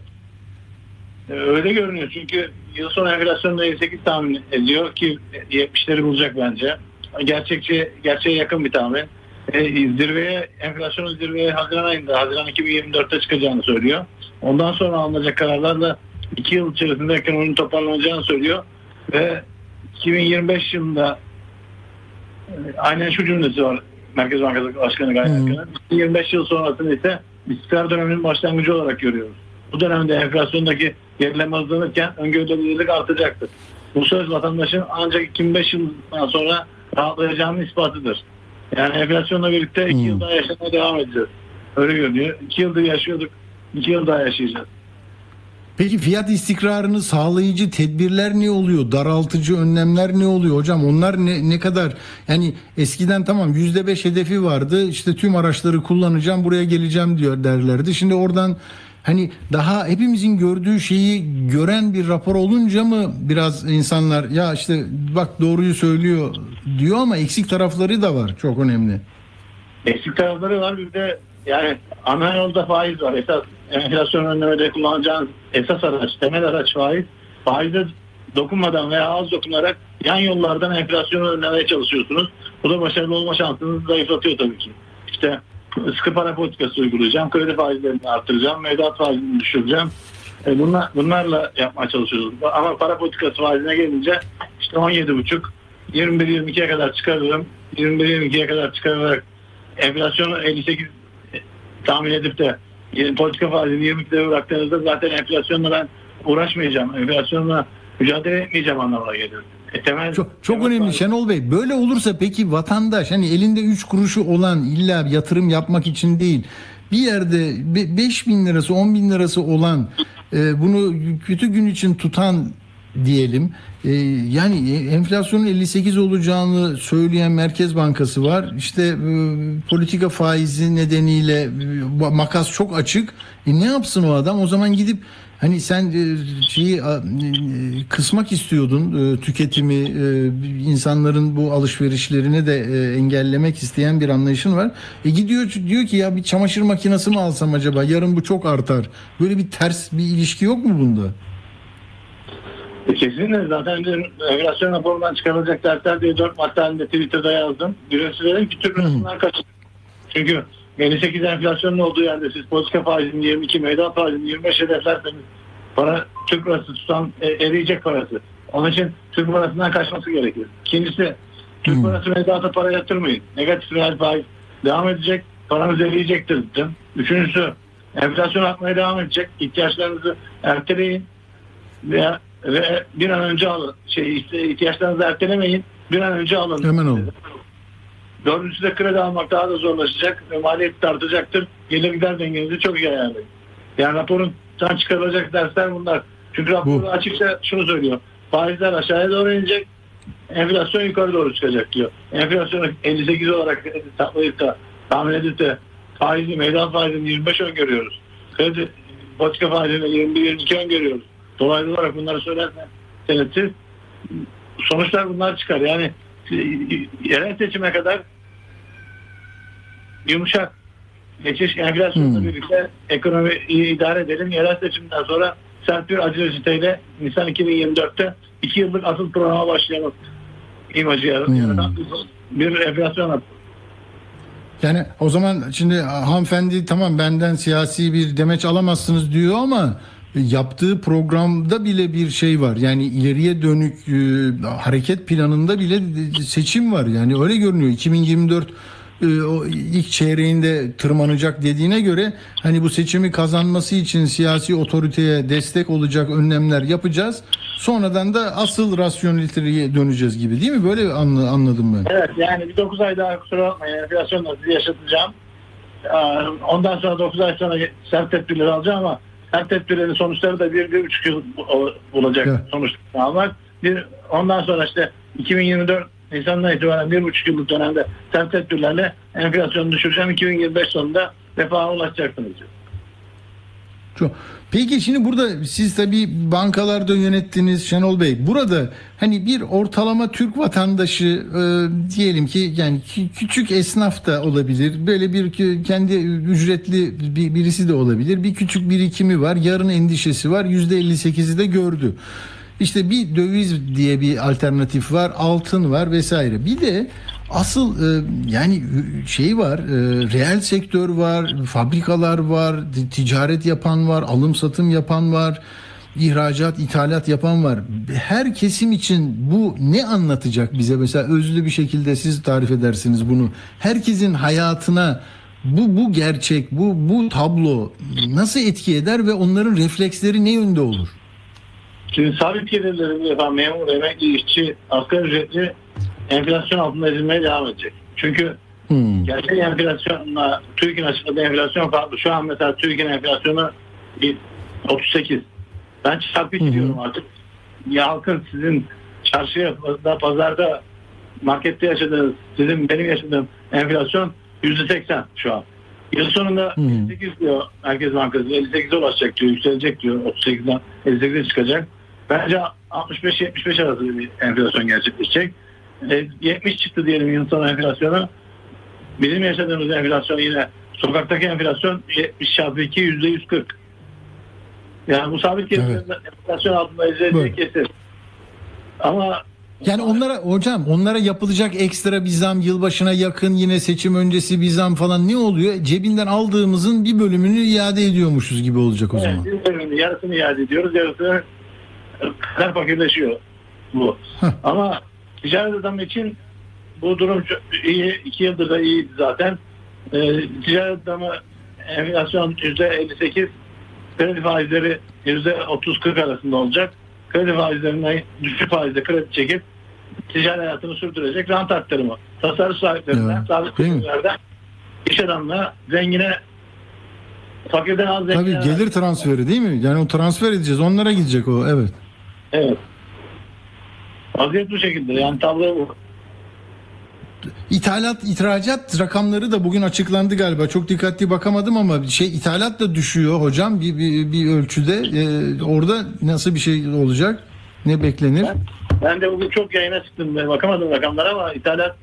Ee, Öyle görünüyor çünkü yıl sonu enflasyonda 58 tahmin ediyor ki 70'leri bulacak bence. Gerçekçi, gerçeğe yakın bir tahmin. E, zirveye, enflasyonun zirveye Haziran ayında, Haziran 2024'te çıkacağını söylüyor. Ondan sonra alınacak kararlarla 2 yıl içerisinde ekonominin toparlanacağını söylüyor. Ve 2025 yılında aynen şu cümlesi var Merkez Bankası Başkanı Gayet Akın'ın. 25 yıl sonrasını ise istikrar döneminin başlangıcı olarak görüyoruz. Bu dönemde enflasyondaki gerileme hızlanırken öngörülebilirlik artacaktır. Bu söz vatandaşın ancak 2005 yılından sonra rahatlayacağının ispatıdır. Yani enflasyonla birlikte 2 yıl daha yaşamaya devam edeceğiz. Öyle görünüyor. 2 yıldır yaşıyorduk. 2 yıl daha yaşayacağız. Peki fiyat istikrarını sağlayıcı tedbirler ne oluyor? Daraltıcı önlemler ne oluyor hocam? Onlar ne, ne kadar? Yani eskiden tamam yüzde beş hedefi vardı. İşte tüm araçları kullanacağım buraya geleceğim diyor derlerdi. Şimdi oradan hani daha hepimizin gördüğü şeyi gören bir rapor olunca mı biraz insanlar ya işte bak doğruyu söylüyor diyor ama eksik tarafları da var. Çok önemli. Eksik tarafları var. Bir de yani ana yolda faiz var. Esas enflasyon önlemede kullanacağınız esas araç, temel araç faiz. Faize dokunmadan veya az dokunarak yan yollardan enflasyonu önlemeye çalışıyorsunuz. Bu da başarılı olma şansınızı zayıflatıyor tabii ki. İşte sıkı para politikası uygulayacağım, kredi faizlerini artıracağım, mevduat faizini düşüreceğim. E bunlar, bunlarla yapmaya çalışıyoruz. Ama para politikası faizine gelince işte 17,5 21-22'ye kadar çıkarırım. 21-22'ye kadar çıkararak enflasyonu 58 tahmin edip de politika faizini 22'de bıraktığınızda zaten enflasyonla ben uğraşmayacağım. Enflasyonla mücadele etmeyeceğim anlamına geliyor. E, temel, Çok, çok önemli Şenol Bey. Böyle olursa peki vatandaş hani elinde 3 kuruşu olan illa yatırım yapmak için değil bir yerde 5 bin lirası 10 bin lirası olan e, bunu kötü gün için tutan diyelim e, yani enflasyonun 58 olacağını söyleyen Merkez Bankası var işte e, politika faizi nedeniyle e, makas çok açık e, ne yapsın o adam o zaman gidip Hani sen e, şeyi e, kısmak istiyordun e, tüketimi insanların bu alışverişlerini de engellemek isteyen bir anlayışın var. E gidiyor diyor ki ya bir çamaşır makinesi mi alsam acaba yarın bu çok artar. Böyle bir ters bir ilişki yok mu bunda? E, Kesinlikle zaten enflasyon raporundan çıkarılacak dersler diye 4 madde halinde Twitter'da yazdım. Birincisi dedim ki Türk lirasından kaçın. Çünkü 58 enflasyonun olduğu yerde siz politika faizini 22, meydan faizini 25 hedeflerseniz para Türk lirası tutan e, eriyecek parası. Onun için Türk parasından kaçması gerekir. İkincisi Türk parası mevduata para yatırmayın. Negatif reel faiz devam edecek. Paranız eriyecektir dedim. Üçüncüsü enflasyon artmaya devam edecek. İhtiyaçlarınızı erteleyin veya ve bir an önce alın. Şey, ihtiyaçlarınızı ertelemeyin. Bir an önce alın. Hemen olun. Dördüncüsü de kredi almak daha da zorlaşacak ve maliyet artacaktır. Gelir gider dengenizi çok iyi ayarlayın. Yani raporun tam çıkarılacak dersler bunlar. Çünkü rapor açıkça şunu söylüyor. Faizler aşağıya doğru inecek. Enflasyon yukarı doğru çıkacak diyor. Enflasyonu 58 olarak tatlayıp da tahmin edip de faizi, meydan faizini 25 öngörüyoruz. Kredi politika faizini 21-22 öngörüyoruz. Dolaylı olarak bunları söylersen senetçi sonuçlar bunlar çıkar. Yani yerel seçime kadar yumuşak geçiş enflasyonla Hmm. birlikte ekonomiyi idare edelim. Yerel seçimden sonra sert bir acı reçeteyle Nisan 2024'te 2 yıllık asıl programa başlayalım. İmajı yaratan bir enflasyon hattı. Yani o zaman şimdi hanımefendi tamam benden siyasi bir demeç alamazsınız diyor ama yaptığı programda bile bir şey var. Yani ileriye dönük e, hareket planında bile seçim var. Yani öyle görünüyor. 2024 e, o ilk çeyreğinde tırmanacak dediğine göre hani bu seçimi kazanması için siyasi otoriteye destek olacak önlemler yapacağız. Sonradan da asıl rasyoneliteye döneceğiz gibi değil mi? Böyle anla- anladım ben. Evet yani bir 9 ay daha kusura bakmayın enflasyonla sizi yaşatacağım. Aa, Ondan sonra 9 ay sonra sert tedbirleri alacağım ama tedbirlerin sonuçları da 1-1,5 yıl bu- olacak Evet. sonuç almak. Bir, ondan sonra işte 2024 Nisan'dan itibaren 1,5 yıllık dönemde sert tedbirlerle enflasyonu düşüreceğim. 2025 sonunda refaha ulaşacaksınız diyor. Çok. Peki şimdi burada siz tabii bankalarda yönettiniz Şenol Bey. Burada hani bir ortalama Türk vatandaşı e, diyelim ki yani kü- küçük esnaf da olabilir. Böyle bir kendi ücretli bir, birisi de olabilir. Bir küçük birikimi var. Yarın endişesi var. %58'i de gördü. İşte bir döviz diye bir alternatif var, altın var vesaire. Bir de asıl e, yani şey var, e, reel sektör var, fabrikalar var, ticaret yapan var, alım satım yapan var, ihracat, ithalat yapan var. Her kesim için bu ne anlatacak bize? Mesela özlü bir şekilde siz tarif edersiniz bunu. Herkesin hayatına bu bu gerçek, bu bu tablo nasıl etki eder ve onların refleksleri ne yönde olur? Şimdi sabit gelirlerin yapan memur, emekli, işçi, asgari ücretli enflasyon altında ezilmeye devam edecek. Çünkü Hmm. gerçek enflasyonla TÜİK'in açıkladığı enflasyon farklı. Şu an mesela TÜİK'in enflasyonu bir 38. Ben çarpı iki diyorum artık. Ya halkın sizin çarşıya, da, pazarda, markette yaşadığınız, sizin benim yaşadığım enflasyon %80 şu an. Yıl sonunda 58 diyor Merkez Bankası. 58'e ulaşacak diyor, yükselecek diyor. 38'den 58'e çıkacak. Bence 65-75 arası bir enflasyon gerçekleşecek. E, 70 çıktı diyelim yıl sonu enflasyonu. Bizim yaşadığımız enflasyon yine sokaktaki enflasyon 70 çarpı 2 yüzde 140. Yani bu sabit gelirlerin enflasyon altında ezildiği kesin. Ama Yani onlara hocam onlara yapılacak ekstra bir zam yılbaşına yakın yine seçim öncesi bir zam falan ne oluyor? Cebinden aldığımızın bir bölümünü iade ediyormuşuz gibi olacak o zaman. Evet, bir bölümünün yarısını iade ediyoruz, yarısı kadar fakirleşiyor bu. Ama ticaret adamı için bu durum iyi. iki yıldır da iyiydi zaten. Ee, ticaret adamı enflasyon yüzde 58, kredi faizleri yüzde 30-40 arasında olacak. Kredi faizlerinden düşük faizle kredi çekip ticari hayatını sürdürecek rant aktarımı. Tasarruf sahiplerinden, Evet, mi? kurumlardan iş adamına, zengine fakirden az Tabii zengine gelir transferi değil mi? Yani o transfer edeceğiz onlara gidecek o evet. Evet. Vaziyet bu şekilde. Yani tablo bu. İthalat, ihracat rakamları da bugün açıklandı galiba. Çok dikkatli bakamadım ama şey ithalat da düşüyor hocam bir, bir, bir ölçüde. Ee, orada nasıl bir şey olacak? Ne beklenir? Ben de bugün çok yayına çıktım. Ben bakamadım rakamlara ama ithalat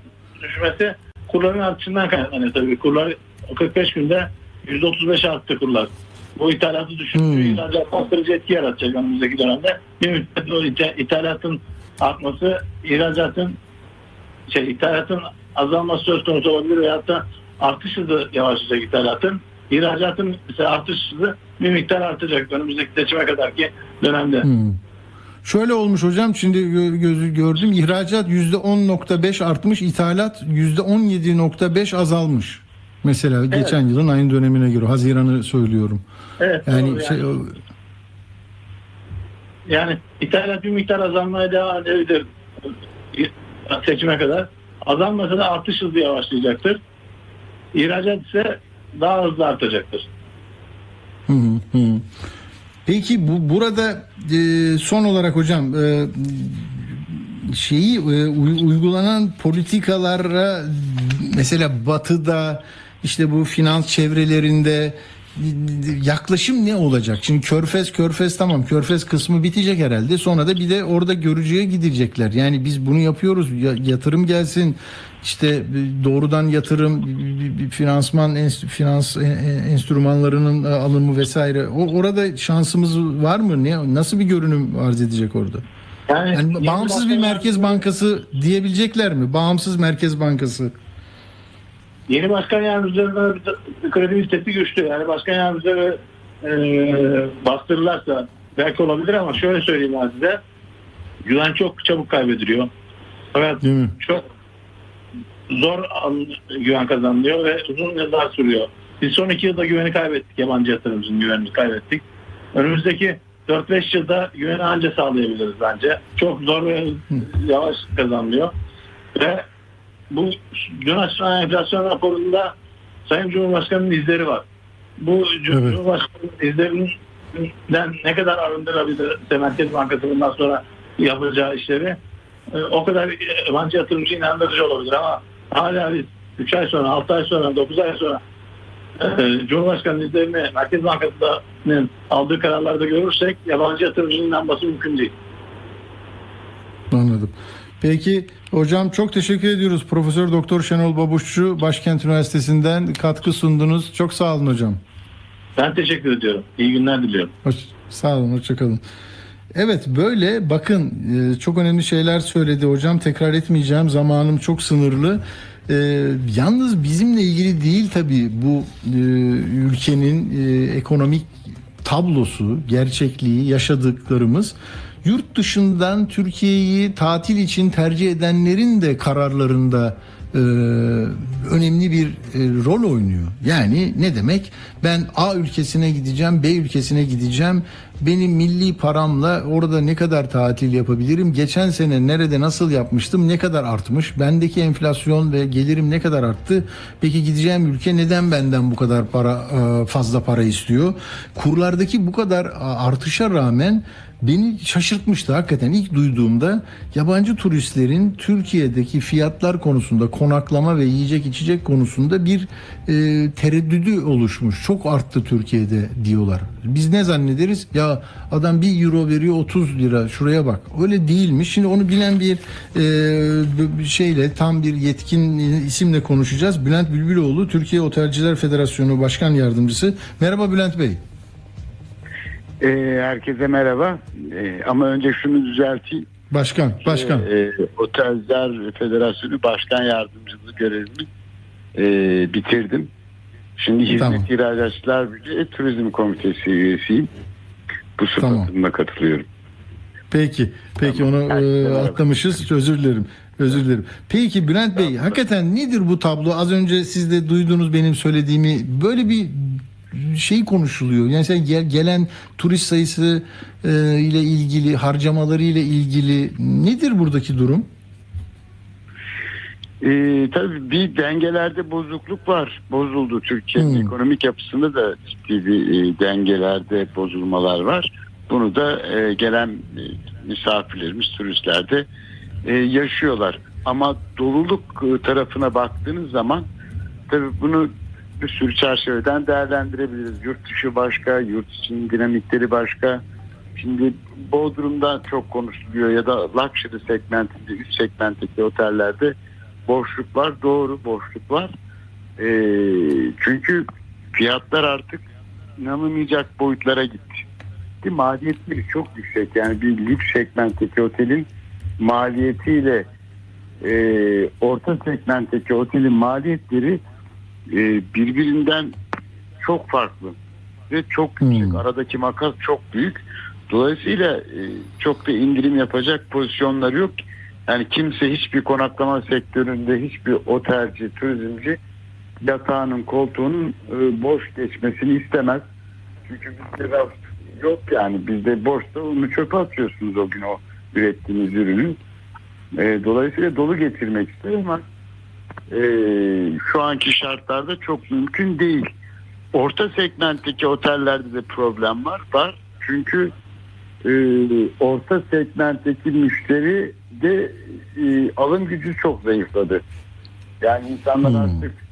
düşmesi kurların artışından kaynaklanıyor tabii. Kurlar 45 günde %35 arttı kurlar. Bu ithalatı düşürüyor. Hmm. İhracat bastırıcı etki yaratacak önümüzdeki dönemde. Bir müddet o itha- ithalatın artması, ihracatın şey ithalatın azalması söz konusu olabilir veyahut da artış hızı yavaşlayacak ithalatın. İhracatın ise artış hızı bir miktar artacak önümüzdeki seçime kadar ki dönemde. Hmm. Şöyle olmuş hocam şimdi gö- gözü gördüm ihracat %10.5 artmış ithalat %17.5 azalmış. Mesela Evet. geçen yılın aynı dönemine göre Haziran'ı söylüyorum. Evet. Yani, doğru şey, o- Yani ithalat bir miktar azalmaya devam edebilir seçime kadar. Azalmasa da artış hızı yavaşlayacaktır. İhracat ise daha hızlı artacaktır. Hı hı hı. Peki bu burada e, son olarak hocam e, şeyi e, uy- uygulanan politikalara mesela batıda işte bu finans çevrelerinde yaklaşım ne olacak? Şimdi Körfez Körfez tamam Körfez kısmı bitecek herhalde. Sonra da bir de orada görücüye gidecekler. Yani biz bunu yapıyoruz. Ya- Yatırım gelsin. İşte doğrudan yatırım, finansman, finans e- e- enstrümanlarının e, alımı vesaire. O orada şansımız var mı? Ne nasıl bir görünüm arz edecek orada? Yani, Yani bağımsız bir merkez bankası diyebilecekler mi? Bağımsız merkez bankası. Yeni başkan yardımcılarına de- kredibilitesi güçlü. Yani başkan yardımcıları e, bastırırlarsa belki olabilir ama şöyle söyleyeyim ben size. Güven çok çabuk kaybediliyor. Değil mi? Çok zor güven kazanılıyor ve uzun yıllar sürüyor. Biz son iki yılda güveni kaybettik. Yabancı yatırımcının güvenini kaybettik. Önümüzdeki 4-5 yılda güveni anca sağlayabiliriz bence. Çok zor ve yavaş kazanılıyor. Ve bu dün açıklanan enflasyon raporunda Sayın Cumhurbaşkanı'nın izleri var. Bu Evet. Cumhurbaşkanı'nın izlerinden ne kadar arındırabilir Merkez Bankası bundan sonra yapacağı işleri e, o kadar yabancı yatırımcı inandırıcı olabilir ama hala biz 3 ay sonra, 6 ay sonra, 9 ay sonra e, Cumhurbaşkanı izlerini Merkez Bankası'nın aldığı kararlarda görürsek yabancı yatırımcının inanması mümkün değil. Anladım. Peki hocam çok teşekkür ediyoruz. Profesör Doktor Şenol Babuşçu Başkent Üniversitesi'nden katkı sundunuz. Çok sağ olun hocam. Ben teşekkür ediyorum. İyi günler diliyorum. Hoş, sağ olun, hoşçakalın. Evet böyle bakın e, çok önemli şeyler söyledi hocam. Tekrar etmeyeceğim. Zamanım çok sınırlı. E, yalnız bizimle ilgili değil tabii bu e, ülkenin e, ekonomik tablosu, gerçekliği, yaşadıklarımız. Yurt dışından Türkiye'yi tatil için tercih edenlerin de kararlarında e, önemli bir e, rol oynuyor. Yani ne demek? Ben A ülkesine gideceğim, B ülkesine gideceğim. Benim milli paramla orada ne kadar tatil yapabilirim? Geçen sene nerede nasıl yapmıştım? Ne kadar artmış? Bendeki enflasyon ve gelirim ne kadar arttı? Peki gideceğim ülke neden benden bu kadar para e, fazla para istiyor? Kurlardaki bu kadar artışa rağmen beni şaşırtmıştı hakikaten ilk duyduğumda yabancı turistlerin Türkiye'deki fiyatlar konusunda konaklama ve yiyecek içecek konusunda bir e, tereddüdü oluşmuş. Çok arttı Türkiye'de diyorlar. Biz ne zannederiz? Ya adam bir euro veriyor 30 lira şuraya bak. Öyle değilmiş. Şimdi onu bilen bir e, şeyle tam bir yetkin isimle konuşacağız. Bülent Bülbüloğlu Türkiye Otelciler Federasyonu Başkan Yardımcısı. Merhaba Bülent Bey. Ee, herkese merhaba. Ee, ama önce şunu düzelteyim. Başkan, başkan. Ee, Otelciler Federasyonu Başkan Yardımcılığı görevimi e, bitirdim. Şimdi Hizmet Tamam. İhracatçılar Birliği Turizm Komitesi üyesiyim. Bu sıfatımla katılıyorum. Peki. Peki onu e, atlamışız. Özür dilerim. Özür dilerim. Peki Bülent Bey hakikaten nedir bu tablo? Az önce siz de duydunuz benim söylediğimi. Böyle bir şey konuşuluyor. Yani sen gel- gelen turist sayısı e, ile ilgili, harcamaları ile ilgili nedir buradaki durum? Ee, tabii bir dengelerde bozukluk var. Bozuldu. Türkiye'nin ekonomik yapısında da ciddi bir e, dengelerde bozulmalar var. Bunu da e, gelen e, misafirlerimiz, turistler de e, yaşıyorlar. Ama doluluk e, tarafına baktığınız zaman tabii bunu bir sürü çerçeveden değerlendirebiliriz. Yurt dışı başka, yurt içinin dinamikleri başka. Şimdi Bodrum'da çok konuşuluyor ya da luxury segmentinde, üst segmentteki otellerde boşluk var. Doğru boşluk var. Ee, çünkü fiyatlar artık inanılmayacak boyutlara gitti. Ki maliyetleri çok yüksek. Yani bir lüks segmentteki otelin maliyetiyle e, orta segmentteki otelin maliyetleri e, birbirinden çok farklı ve çok yüksek. Aradaki makas çok büyük. Dolayısıyla e, çok da indirim yapacak pozisyonları yok. Yani kimse hiçbir konaklama sektöründe hiçbir otelci, turizmci yatağının, koltuğunun e, boş geçmesini istemez. Çünkü bizde raf yok yani. Bizde boşta onu çöpe atıyorsunuz o gün o ürettiğiniz ürünün. E, dolayısıyla dolu getirmek ister ama e, şu anki şartlarda çok mümkün değil. Orta segmentteki otellerde de problem var. Var. Çünkü e, orta segmentteki müşteri de e, alım gücü çok zayıfladı. Yani insanlar artık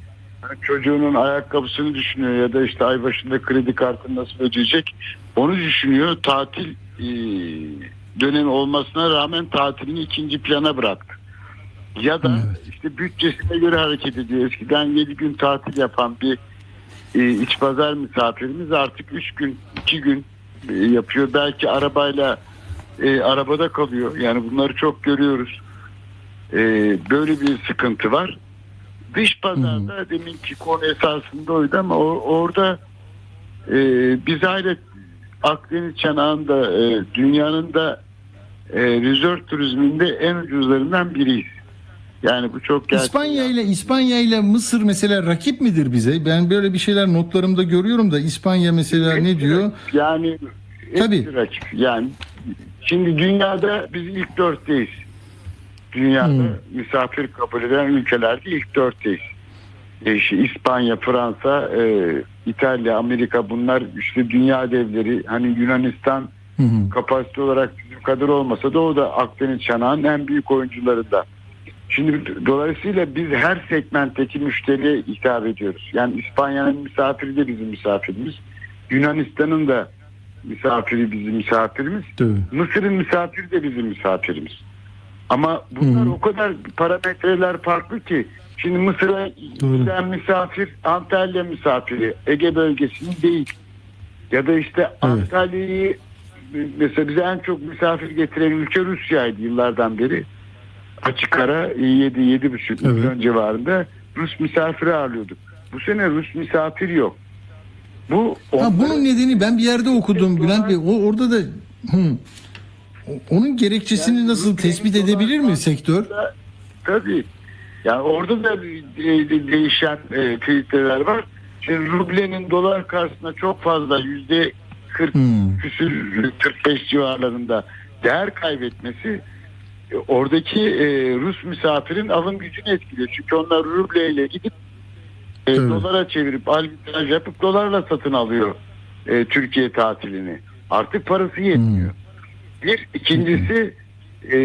Hani çocuğunun ayakkabısını düşünüyor ya da işte ay başında kredi kartını nasıl ödeyecek onu düşünüyor. Tatil e, dönemi olmasına rağmen tatilini ikinci plana bıraktı. Ya da işte bütçesine göre hareket ediyor. Eskiden 7 gün tatil yapan bir e, iç pazar misafirimiz artık 3 gün 2 gün e, yapıyor. Belki arabayla e, arabada kalıyor. Yani bunları çok görüyoruz. E, böyle bir sıkıntı var. Dış pazarda deminki konu esasında oydu ama o- orada e, biz hayret Akdeniz çanağında e, dünyanın da e, resort turizminde en ucuzlarından biriyiz. Yani bu çok gerçek. İspanya ile İspanya ile Mısır mesela rakip midir bize? Ben böyle bir şeyler notlarımda görüyorum da İspanya mesela ne diyor? Yani Tabii. rakip. Yani şimdi dünyada biz ilk dörtteyiz. Dünyada Hmm. misafir kabul eden ülkelerde ilk dörtteyiz. İşte İspanya, Fransa, e, İtalya, Amerika bunlar işte dünya devleri. Hani Yunanistan kapasite olarak bizim kadar olmasa da o da Akdeniz çanağının en büyük oyuncularından. Şimdi dolayısıyla biz her segmentteki müşteriye hitap ediyoruz. Yani İspanya'nın misafiri de bizim misafirimiz. Yunanistan'ın da misafiri bizim misafirimiz. Mısır'ın misafiri de bizim misafirimiz. Ama bunlar o kadar parametreler farklı ki şimdi Mısır'a giden misafir Antalya misafiri Ege bölgesinin değil. Ya da işte Antalya'yı mesela bize en çok misafir getiren ülke Rusya'ydı yıllardan beri. Açık ara 7 7,5 milyon civarında Rus misafiri ağırlıyorduk. Bu sene Rus misafir yok. Bu Ha, bunun nedeni ben bir yerde okudum Bülent Bey. O, orada da hı. Onun gerekçesini nasıl tespit edebilir mi sektör? Tabii. Yani orada da de- değişen e, filtreler var. Şimdi rublenin dolar karşısında çok fazla yüzde 40 küsür 45 civarlarında değer kaybetmesi e, oradaki e, Rus misafirin alım gücünü etkiliyor. Çünkü onlar rubleyle gidip e, dolara çevirip arbitraj yapıp dolarla satın alıyor e, Türkiye tatilini. Artık parası yetmiyor. Bir ikincisi e,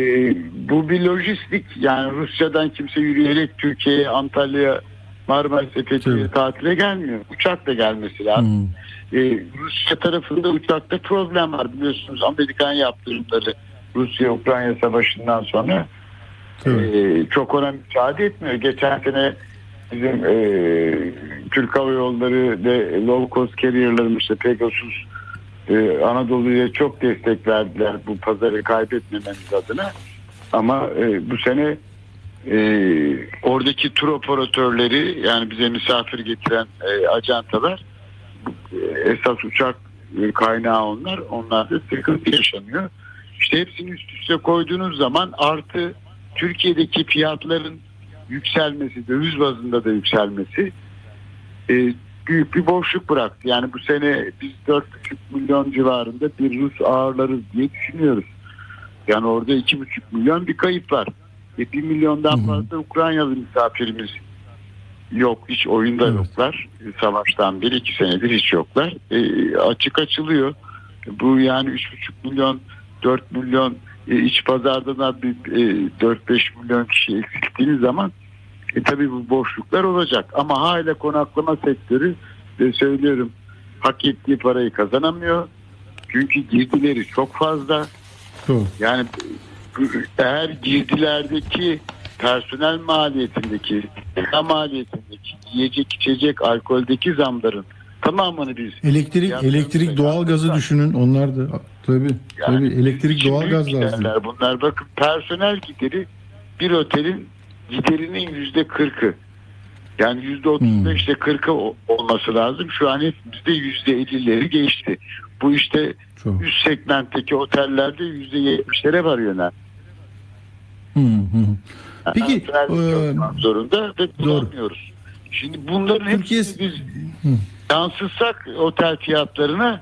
bu bir lojistik yani Rusya'dan kimse yürüyerek Türkiye'ye Antalya'ya Marmaris'e Fethiye'ye tatile gelmiyor. Uçakla gelmesi lazım. E, Rusya tarafında uçakta problem var biliyorsunuz Amerikan yaptırımları Rusya-Ukrayna savaşından sonra e, çok ona müsaade etmiyor. Geçen sene bizim e, Türk Hava Yolları ve low cost carrier'larımız işte Pegasus e, Anadolu'ya çok destek verdiler bu pazarı kaybetmememiz adına. Ama e, bu sene e, oradaki tur operatörleri yani bize misafir getiren e, ajantalar e, esas uçak e, kaynağı onlar. Onlarda sıkıntı yaşanıyor. İşte hepsini üst üste koyduğunuz zaman artı Türkiye'deki fiyatların yükselmesi, döviz bazında da yükselmesi e, büyük bir boşluk bıraktı. Yani bu sene biz 4,5 milyon civarında bir Rus ağırlarız diye düşünüyoruz. Yani orada 2,5 milyon bir kayıp var. E, 1 milyondan fazla Ukraynalı misafirimiz yok. Hiç oyunda yoklar. E, Savaştan beri iki senedir hiç yoklar. E, açık açılıyor. Bu yani 3,5 milyon 4 milyon e, iç pazarda da bir e, 4-5 milyon kişi eksilttiğiniz zaman e tabii bu boşluklar olacak ama hala konaklama sektörü de söylüyorum hak ettiği parayı kazanamıyor. Çünkü girdileri çok fazla. Yani eğer girdilerdeki personel maliyetindeki, maliyetindeki, yiyecek içecek, alkoldeki zamların tamamını biz Elektrik, elektrik, doğal gazı düşünün. Onlar da tabii. tabii elektrik, doğal gaz lazım. Bunlar bakın personel gideri bir otelin giderinin yüzde kırkı. Yani yüzde otuz beşte kırkı o- olması lazım. Şu an hepimizde yüzde ellileri geçti. Bu işte üst segmentteki otellerde yüzde yetmişlere varıyor. Yani. Hı hı. Peki Personel e, zorunda ve bulamıyoruz. Şimdi bunların hepsini biz yansıtsak otel fiyatlarına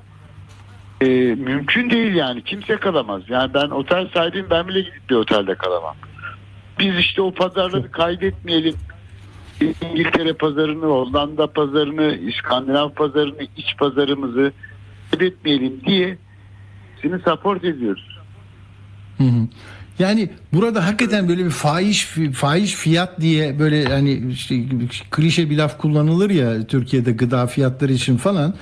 e, mümkün değil yani. Kimse kalamaz. Yani ben otel sahibiyim ben bile gidip bir otelde kalamam. Biz işte o pazarları kaydetmeyelim. İngiltere pazarını, Hollanda pazarını, İskandinav pazarını, iç pazarımızı kaybetmeyelim diye seni support ediyoruz. Hı hı. Yani burada hakikaten böyle bir fahiş fahiş fiyat diye böyle hani işte klişe bir laf kullanılır ya Türkiye'de gıda fiyatları için falan.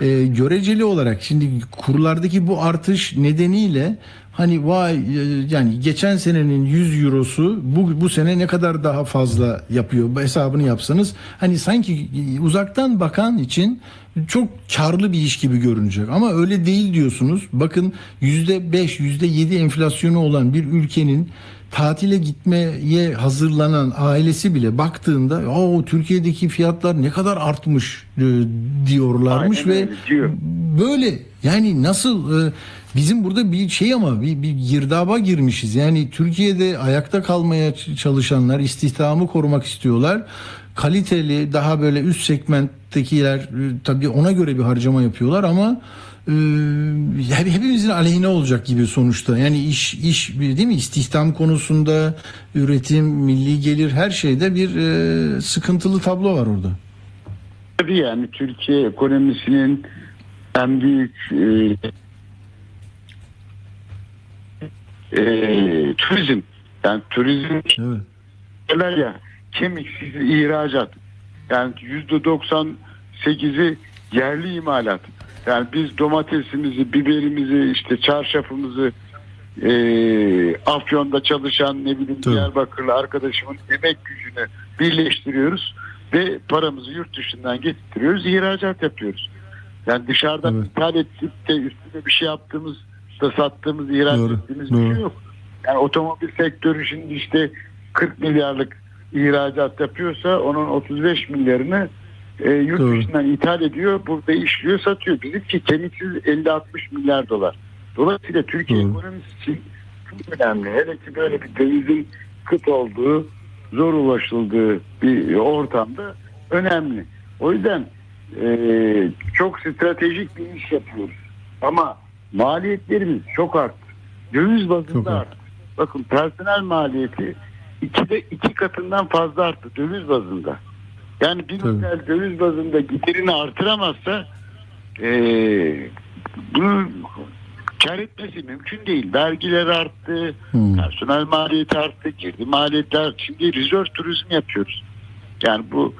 E, göreceli olarak şimdi kurlardaki bu artış nedeniyle hani vay e, yani geçen senenin 100 eurosu bu bu sene ne kadar daha fazla yapıyor hesabını yapsanız hani sanki uzaktan bakan için çok karlı bir iş gibi görünecek ama öyle değil diyorsunuz. Bakın %5 %7 enflasyonu olan bir ülkenin tatile gitmeye hazırlanan ailesi bile baktığında o Türkiye'deki fiyatlar ne kadar artmış e, diyorlarmış Aynen ve diyor. böyle yani nasıl e, bizim burada bir şey ama bir, bir girdaba girmişiz. Yani Türkiye'de ayakta kalmaya çalışanlar istihdamı korumak istiyorlar. Kaliteli daha böyle üst segmenttekiler e, tabii ona göre bir harcama yapıyorlar ama e, hep- hepimizin aleyhine olacak gibi sonuçta. Yani iş iş değil mi istihdam konusunda üretim, milli gelir her şeyde bir e, sıkıntılı tablo var orada. Tabii yani Türkiye ekonomisinin en büyük e, e, turizm. Yani turizm derler ya kemiksiz ihracat. Yani yüzde 98'i yerli imalat. Yani biz domatesimizi, biberimizi, işte çarşafımızı e, Afyon'da çalışan ne bileyim Diyarbakırlı arkadaşımın emek gücünü birleştiriyoruz ve paramızı yurt dışından getiriyoruz, ihracat yapıyoruz. Yani dışarıdan ithal edip de üstüne bir şey yaptığımız da sattığımız, ihraç Doğru, ettiğimiz bir doğru. şey yok. Yani otomobil sektörü şimdi işte 40 milyarlık ihracat yapıyorsa onun 35 milyarını e, yurt Doğru. dışından ithal ediyor, burada işliyor, satıyor. Bizimki kemiksiz 50-60 milyar dolar. Dolayısıyla Türkiye ekonomisi için çok önemli. Hele ki böyle bir dövizin kıt olduğu, zor ulaşıldığı bir ortamda önemli. O yüzden e, çok stratejik bir iş yapıyoruz. Ama maliyetlerimiz çok arttı. Döviz bazında arttı. Bakın personel maliyeti ikide iki katından fazla arttı döviz bazında. Yani bir otel döviz bazında giderini artıramazsa e, bunu kar etmesi mümkün değil. Vergiler arttı, personel maliyeti arttı, girdi maliyetler. Şimdi resort turizm yapıyoruz. Yani bu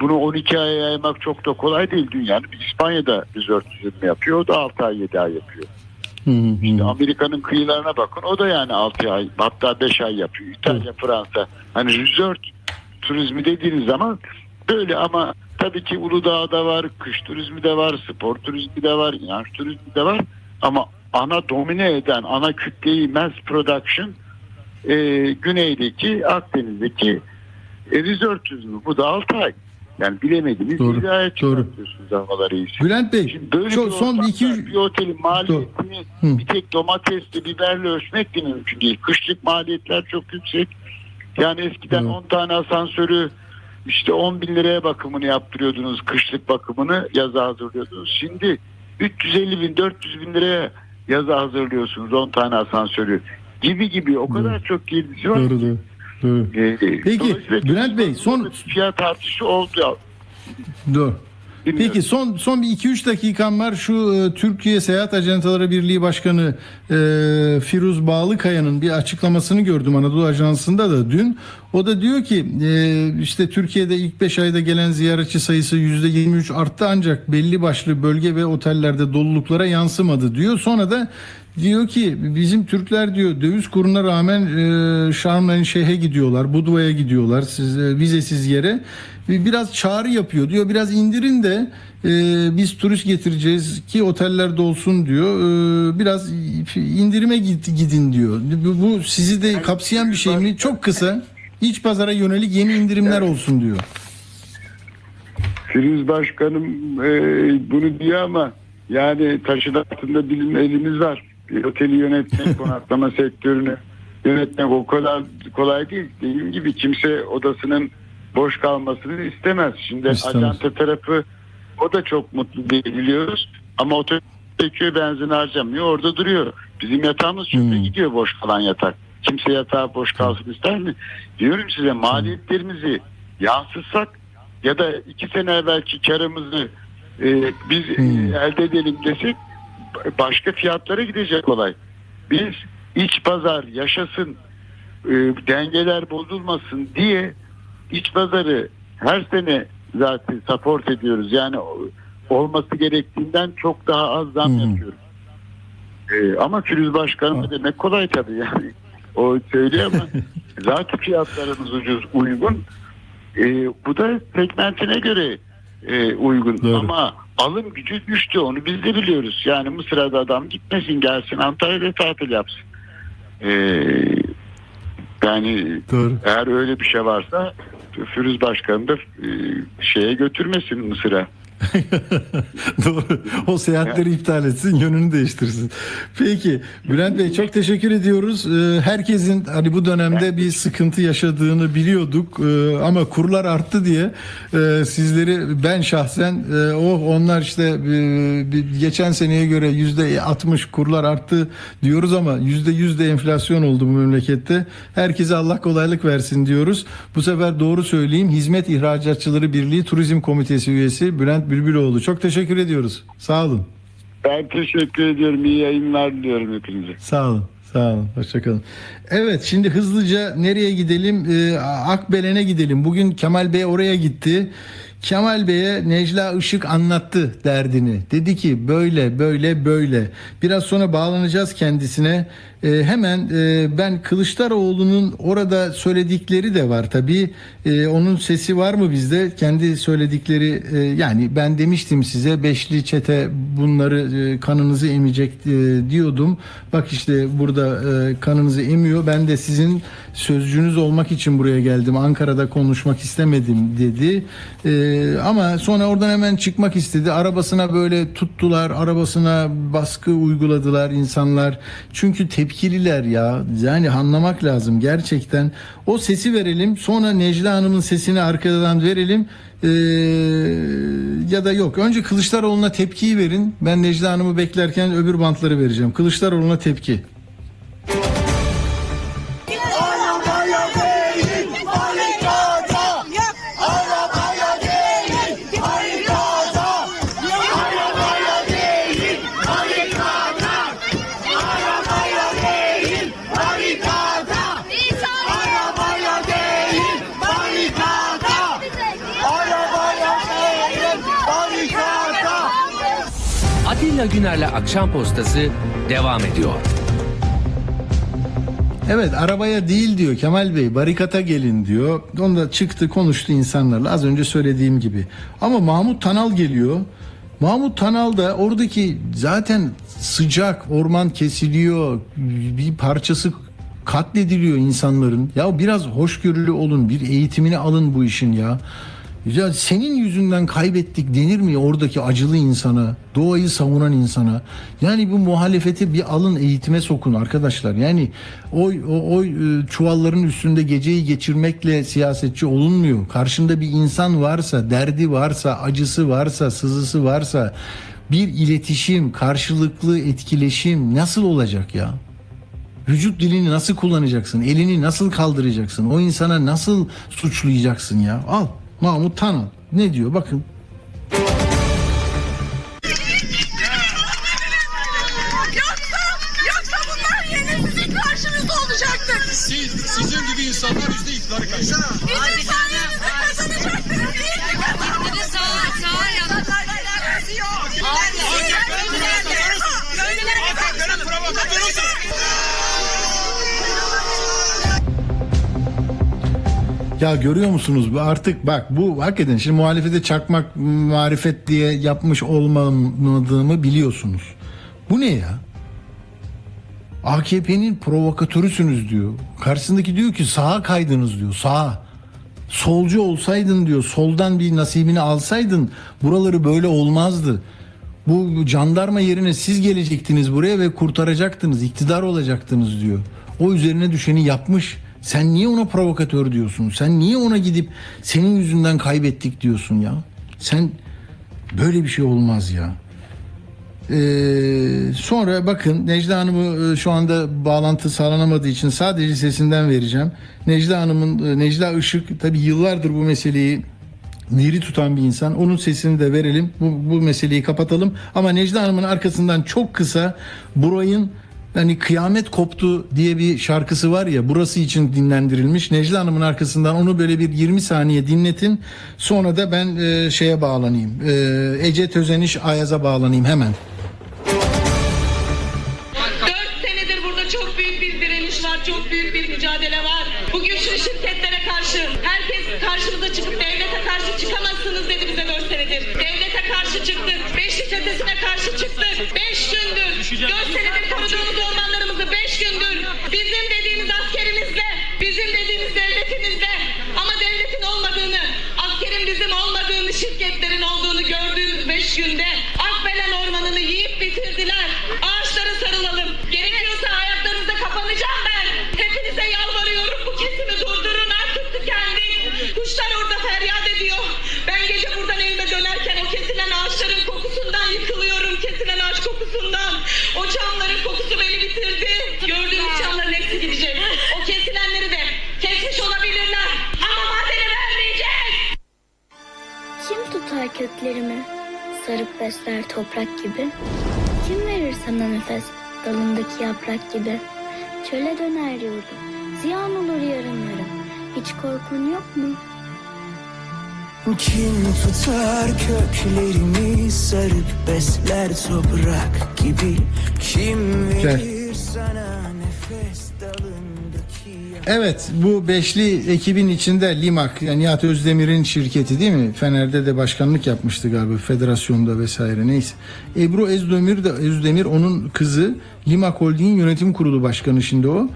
bunu 12 aya yaymak çok da kolay değil dünyanın. İspanya'da resort turizmi yapıyor. O da 6 ay 7 ay yapıyor. İşte Amerika'nın kıyılarına bakın. O da yani 6 ay hatta 5 ay yapıyor. İtalya, Fransa. Hani resort turizmi dediğiniz zaman böyle ama tabii ki Uludağ'da var, kış turizmi de var, spor turizmi de var, inanç turizmi de var. Ama ana domine eden, ana kütleyi mass production e, güneydeki, Akdeniz'deki e, resort turizmi. Bu da 6 ay. Yani bilemediniz Doğru, bir aya doğru. çıkartıyorsunuz havaları iyisi. Bülent Bey Böyle şu bir son bir ortamda iki üç bir otelin maliyetini bir tek domatesle biberle ölçmek de mümkün değil. Kışlık maliyetler çok yüksek. Yani eskiden 10 tane asansörü işte 10 bin liraya bakımını yaptırıyordunuz. Kışlık bakımını yaza hazırlıyordunuz. Şimdi 350 bin 400 bin liraya yaza hazırlıyorsunuz 10 tane asansörü. Gibi gibi o kadar çok girdisi var. Doğru, doğru. Doğru. Ee, Peki Bülent Bey son fiyat artışı oldu. Dur. Peki son son bir 2-3 dakikam var. Şu e, Türkiye Seyahat Ajantaları Birliği Başkanı e, Firuz Bağlıkaya'nın bir açıklamasını gördüm Anadolu Ajansı'nda da dün. O da diyor ki e, işte Türkiye'de ilk 5 ayda gelen ziyaretçi sayısı %23 arttı ancak belli başlı bölge ve otellerde doluluklara yansımadı diyor. Sonra da diyor ki bizim Türkler diyor döviz kuruna rağmen e, Şarm El Şeyh'e gidiyorlar, Budva'ya gidiyorlar, siz, e, vizesiz yere. Bir- Biraz çağrı yapıyor diyor. Biraz indirin de e, biz turist getireceğiz ki oteller dolsun diyor. E, biraz indirime gidin diyor. Bu, bu sizi de kapsayan bir şey mi? Çok kısa. İç pazara yönelik yeni indirimler olsun diyor. Firuz Başkanım e, bunu diyor ama yani taşın altında bilim elimiz var. Oteli yönetmek, [laughs] konaklama sektörünü yönetmek o kadar kolay değil. Dediğim gibi kimse odasının boş kalmasını istemez. Şimdi İstemez. ajanta tarafı o da çok mutlu değil biliyoruz. Ama otel çekiyor benzin harcamıyor orada duruyor. Bizim yatağımız çöpe gidiyor boş kalan yatak. Kimse yatağı boş kalsın ister mi? Diyorum size maliyetlerimizi yansıtsak ya da iki sene evvelki karımızı e, biz e, elde edelim desek başka fiyatlara gidecek olay. Biz iç pazar yaşasın, e, dengeler bozulmasın diye iç pazarı her sene zaten support ediyoruz. Yani olması gerektiğinden çok daha az zam yapıyoruz. E, ama Firuz Başkanım demek kolay tabii yani. O söylüyor ama [laughs] zaten fiyatlarımız ucuz, uygun. E, bu da segmentine göre e, uygun ama alım gücü düştü onu biz de biliyoruz. Yani Mısır'a adam gitmesin gelsin Antalya'da tatil yapsın. E, yani eğer öyle bir şey varsa Firuz Başkanı da e, şeye götürmesin Mısır'a. [laughs] Doğru. O seyahatleri iptal etsin, yönünü değiştirsin. Peki Bülent Bey çok teşekkür ediyoruz. Ee, Herkesin hani bu dönemde bir sıkıntı yaşadığını biliyorduk Ee, ama kurlar arttı diye e, sizleri ben şahsen e, oh onlar işte e, geçen seneye göre yüzde 60 kurlar arttı diyoruz ama yüzde yüz de enflasyon oldu bu memlekette. Herkese Allah kolaylık versin diyoruz. Bu sefer doğru söyleyeyim. Hizmet İhracatçıları Birliği Turizm Komitesi üyesi Bülent Bülbüloğlu. Çok teşekkür ediyoruz. Sağ olun. Ben teşekkür ediyorum. İyi yayınlar diliyorum hepinize. Sağ olun. Sağ olun. Hoşçakalın. Evet şimdi hızlıca nereye gidelim? Ee, Akbelen'e gidelim. Bugün Kemal Bey oraya gitti. Kemal Bey'e Necla Işık anlattı derdini. Dedi ki böyle böyle böyle. Biraz sonra bağlanacağız kendisine. Ee, hemen e, ben Kılıçdaroğlu'nun orada söyledikleri de var tabii. Ee, onun sesi var mı bizde? Kendi söyledikleri e, yani ben demiştim size beşli çete bunları e, kanınızı emecek e, diyordum. Bak işte burada e, kanınızı emiyor. Ben de sizin sözcünüz olmak için buraya geldim. Ankara'da konuşmak istemedim dedi. E, ama sonra oradan hemen çıkmak istedi. Arabasına böyle tuttular. Arabasına baskı uyguladılar insanlar. Çünkü tepkililer ya. Yani anlamak lazım gerçekten. O sesi verelim. Sonra Necla Hanım'ın sesini arkadan verelim. Ee, ya da yok. Önce Kılıçdaroğlu'na tepkiyi verin. Ben Necla Hanım'ı beklerken öbür bantları vereceğim. Kılıçdaroğlu'na tepki. Atilla Güner'le Akşam Postası devam ediyor. Evet arabaya değil diyor Kemal Bey barikata gelin diyor. Onda çıktı konuştu insanlarla az önce söylediğim gibi. Ama Mahmut Tanal geliyor. Mahmut Tanal da oradaki zaten sıcak orman kesiliyor bir parçası katlediliyor insanların. Ya biraz hoşgörülü olun bir eğitimini alın bu işin ya. Ya senin yüzünden kaybettik denir mi oradaki acılı insana, doğayı savunan insana? Yani bu muhalefeti bir alın eğitime sokun arkadaşlar. Yani oy o oy e, çuvalların üstünde geceyi geçirmekle siyasetçi olunmuyor. Karşında bir insan varsa, derdi varsa, acısı varsa, sızısı varsa bir iletişim, karşılıklı etkileşim nasıl olacak ya? Vücut dilini nasıl kullanacaksın? Elini nasıl kaldıracaksın? O insana nasıl suçlayacaksın ya? Al Mahmut Tanal ne diyor bakın. Yoksa, yoksa bunlar yine sizin karşınızda olacaktır. Siz, sizin gibi insanlar yüzde iktidarı kaybeder. Ya görüyor musunuz artık bak bu hakikaten şimdi muhalefete çakmak marifet diye yapmış olmadığımı biliyorsunuz. Bu ne ya? AKP'nin provokatörüsünüz diyor. Karşısındaki diyor ki sağa kaydınız diyor sağa. Solcu olsaydın diyor soldan bir nasibini alsaydın buraları böyle olmazdı. Bu jandarma yerine siz gelecektiniz buraya ve kurtaracaktınız, iktidar olacaktınız diyor. O üzerine düşeni yapmış. Sen niye ona provokatör diyorsun? Sen niye ona gidip senin yüzünden kaybettik diyorsun ya? Sen böyle bir şey olmaz ya. Ee, sonra bakın Necla Hanım'ı e, şu anda bağlantı sağlanamadığı için sadece sesinden vereceğim. Necla Hanım'ın e, Necla Işık tabi yıllardır bu meseleyi diri tutan bir insan. Onun sesini de verelim. Bu, bu meseleyi kapatalım. Ama Necla Hanım'ın arkasından çok kısa Buray'ın Hani kıyamet koptu diye bir şarkısı var ya burası için dinlendirilmiş. Necla Hanım'ın arkasından onu böyle bir 20 saniye dinletin. Sonra da ben e, şeye bağlanayım. E, Ece Tözeniş Ayaz'a bağlanayım hemen. Dört senedir burada çok büyük bir direniş var, çok büyük bir mücadele var. Bu güçlü şirketlere karşı herkes karşımıza çıkıp devlete karşı çıkamazsınız dedi bize dört senedir. Devlete karşı çıktık, beşli çetesine karşı çıktık. Dört senedir koruduğumuz ormanlarımızı beş gündür bizim dediğimiz askerimizle, bizim dediğimiz devletimizle ama devletin olmadığını, askerin bizim olmadığını, şirketlerin olduğunu gördüğümüz beş günde Akbelen ormanını yiyip bitirdiler. Ağaçlara sarılalım. Kokusundan. O çamların kokusu beni bitirdi. Gördüğünüz çamların hepsi gidecek. O kesilenleri de kesmiş olabilirler. Ama madeni vermeyeceğiz. Kim tutar köklerimi? Sarıp besler toprak gibi. Kim verir sana nefes dalındaki yaprak gibi? Çöle döner yurdum. Ziyan olur yarım. Hiç korkun yok mu? Kim tutar köklerimi sarıp besler toprak gibi Kim verir sana nefes dalındaki Evet bu beşli ekibin içinde Limak yani Nihat Özdemir'in şirketi değil mi? Fener'de de başkanlık yapmıştı galiba federasyonda vesaire neyse. Ebru Özdemir de Özdemir onun kızı Limak Holding'in yönetim kurulu başkanı şimdi o.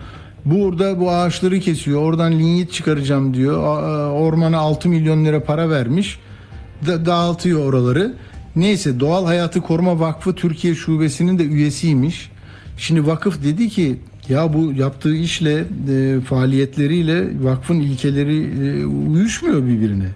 Burada bu ağaçları kesiyor. Oradan linyit çıkaracağım diyor. A- Ormana 6 milyon lira para vermiş. Da- dağıtıyor oraları. Neyse Doğal Hayatı Koruma Vakfı Türkiye Şubesi'nin de üyesiymiş. Şimdi vakıf dedi ki ya bu yaptığı işle e, faaliyetleriyle vakfın ilkeleri e, uyuşmuyor birbirine.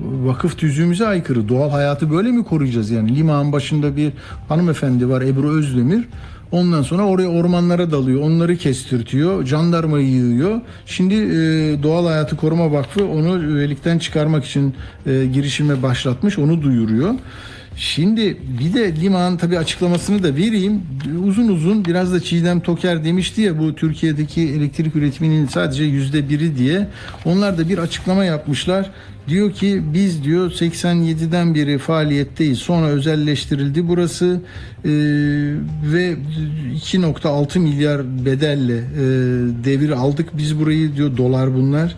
Vakıf tüzüğümüze aykırı. Doğal hayatı böyle mi koruyacağız yani? Limağın başında bir hanımefendi var Ebru Özdemir. Ondan sonra oraya ormanlara dalıyor. Onları kestirtiyor. Jandarmayı yığıyor. Şimdi e, Doğal Hayatı Koruma Vakfı onu üyelikten çıkarmak için e, girişime başlatmış. Onu duyuruyor. Şimdi bir de Liman tabi açıklamasını da vereyim. Uzun uzun biraz da Çiğdem Toker demişti ya bu Türkiye'deki elektrik üretiminin sadece yüzde biri diye. Onlar da bir açıklama yapmışlar. Diyor ki biz diyor 87'den beri faaliyetteyiz. Sonra özelleştirildi burası Ee, ve 2.6 milyar bedelle e, devir aldık. Biz burayı diyor dolar bunlar.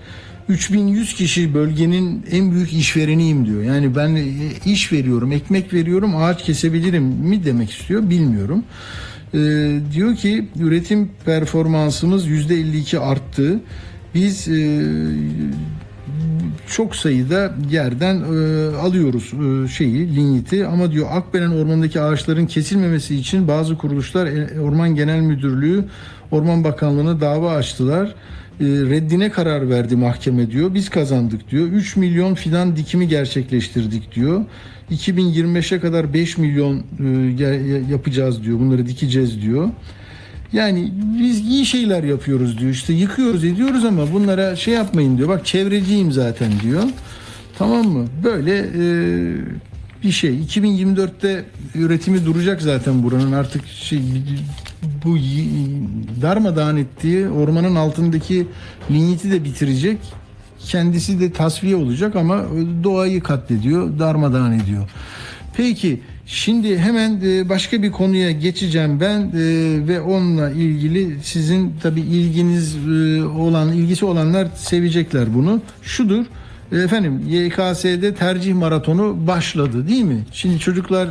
3100 kişi bölgenin en büyük işvereniyim diyor. Yani ben e, iş veriyorum, ekmek veriyorum, ağaç kesebilirim mi demek istiyor bilmiyorum. Ee, diyor ki üretim performansımız %52 arttı. Biz e, çok sayıda yerden e, alıyoruz e, şeyi linyiti ama diyor Akbelen ormanındaki ağaçların kesilmemesi için bazı kuruluşlar e, Orman Genel Müdürlüğü Orman Bakanlığı'na dava açtılar. E, reddine karar verdi mahkeme diyor. Biz kazandık diyor. 3 milyon fidan dikimi gerçekleştirdik diyor. 2025'e kadar 5 milyon e, yapacağız diyor. Bunları dikeceğiz diyor. Yani biz iyi şeyler yapıyoruz diyor. İşte yıkıyoruz ediyoruz ama bunlara şey yapmayın diyor. Bak çevreciyim zaten diyor. Tamam mı? Böyle e, bir şey. 2024'te üretimi duracak zaten buranın artık şey bu darmadağın ettiği ormanın altındaki linyiti de bitirecek. Kendisi de tasfiye olacak ama doğayı katlediyor, darmadağın ediyor. Peki şimdi hemen e, başka bir konuya geçeceğim ben e, ve onunla ilgili sizin tabi ilginiz e, olan ilgisi olanlar sevecekler bunu. Şudur efendim YKS'de tercih maratonu başladı değil mi? Şimdi çocuklar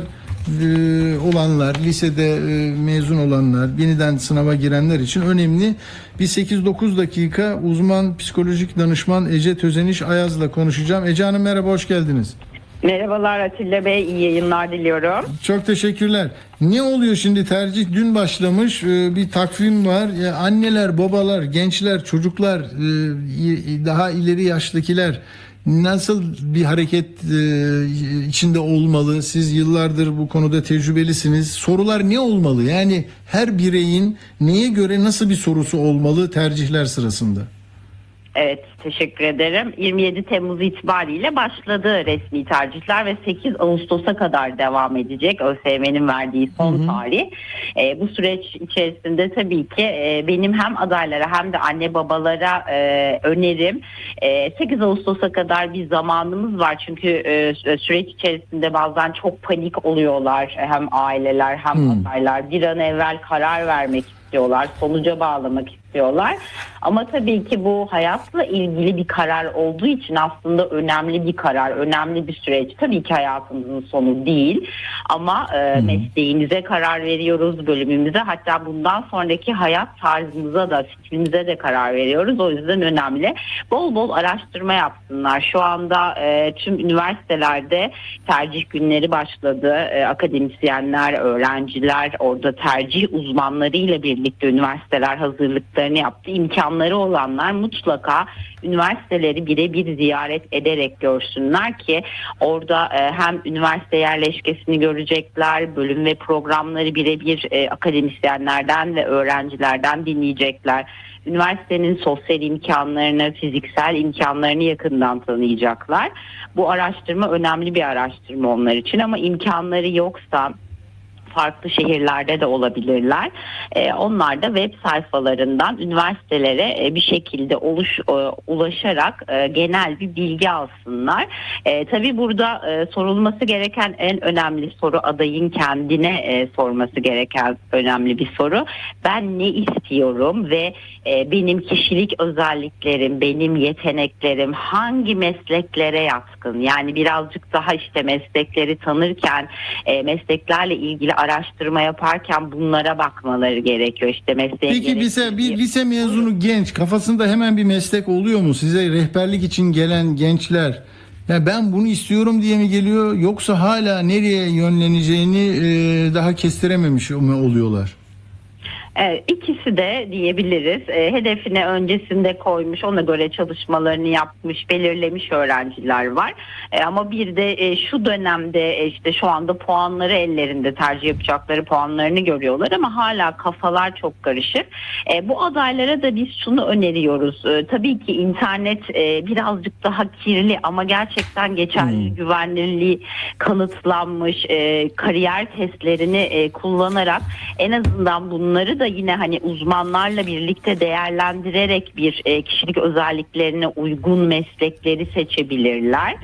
olanlar, lisede mezun olanlar, yeniden sınava girenler için önemli. Bir 8-9 dakika uzman psikolojik danışman Ece Tözeniş Ayaz'la konuşacağım. Ece Hanım merhaba, hoş geldiniz. Merhabalar Atilla Bey, iyi yayınlar diliyorum. Çok teşekkürler. Ne oluyor şimdi tercih dün başlamış e, bir takvim var. Ya Anneler, babalar, gençler, çocuklar, e, daha ileri yaştakiler nasıl bir hareket e, içinde olmalı? Siz yıllardır bu konuda tecrübelisiniz. Sorular ne olmalı? Yani her bireyin neye göre nasıl bir sorusu olmalı tercihler sırasında? Evet teşekkür ederim. 27 Temmuz itibariyle başladı resmi tercihler ve 8 Ağustos'a kadar devam edecek ÖSYM'nin verdiği son tarih. E, bu süreç içerisinde tabii ki e, benim hem adaylara hem de anne babalara e, önerim e, 8 Ağustos'a kadar bir zamanımız var. Çünkü e, sü- süreç içerisinde bazen çok panik oluyorlar hem aileler hem Hmm. adaylar. Bir an evvel karar vermek istiyorlar, sonuca bağlamak istiyorlar. Ama tabii ki bu hayatla ilgili bir karar olduğu için aslında önemli bir karar, önemli bir süreç. Tabii ki hayatımızın sonu değil ama e, mesleğimize karar veriyoruz, bölümümüze hatta bundan sonraki hayat tarzımıza da, fikrimize de karar veriyoruz. O yüzden önemli. Bol bol araştırma yapsınlar. Şu anda e, tüm üniversitelerde tercih günleri başladı. E, akademisyenler, öğrenciler, orada tercih uzmanlarıyla birlikte üniversiteler hazırlıklarını yaptı. İmkanları olanlar mutlaka üniversiteleri birebir ziyaret ederek görsünler ki orada e, hem üniversite yerleşkesini görecekler, bölüm ve programları birebir e, akademisyenlerden ve öğrencilerden dinleyecekler. Üniversitenin sosyal imkanlarını, fiziksel imkanlarını yakından tanıyacaklar. Bu araştırma önemli bir araştırma onlar için ama imkanları yoksa farklı şehirlerde de olabilirler. Ee, onlar da web sayfalarından üniversitelere e, bir şekilde oluş e, ulaşarak e, genel bir bilgi alsınlar. E, tabii burada e, sorulması gereken en önemli soru adayın kendine e, sorması gereken önemli bir soru. Ben ne istiyorum ve e, benim kişilik özelliklerim, benim yeteneklerim hangi mesleklere yatkın? Yani birazcık daha işte meslekleri tanırken, e, mesleklerle ilgili araştırma yaparken bunlara bakmaları gerekiyor. İşte mesleğe Peki lise, bir lise mezunu genç kafasında hemen bir meslek oluyor mu? Size rehberlik için gelen gençler ya ben bunu istiyorum diye mi geliyor yoksa hala nereye yönleneceğini daha kestirememiş mi oluyorlar? Evet, ikisi de diyebiliriz. E, hedefine öncesinde koymuş, ona göre çalışmalarını yapmış, belirlemiş öğrenciler var. E, ama bir de e, şu dönemde e, işte şu anda puanları ellerinde tercih yapacakları puanlarını görüyorlar ama hala kafalar çok karışık. E, bu adaylara da biz şunu öneriyoruz. E, tabii ki internet e, birazcık daha kirli ama gerçekten geçerli güvenilirliği kanıtlanmış e, kariyer testlerini e, kullanarak en azından bunları da yine hani uzmanlarla birlikte değerlendirerek bir e, kişilik özelliklerine uygun meslekleri seçebilirler.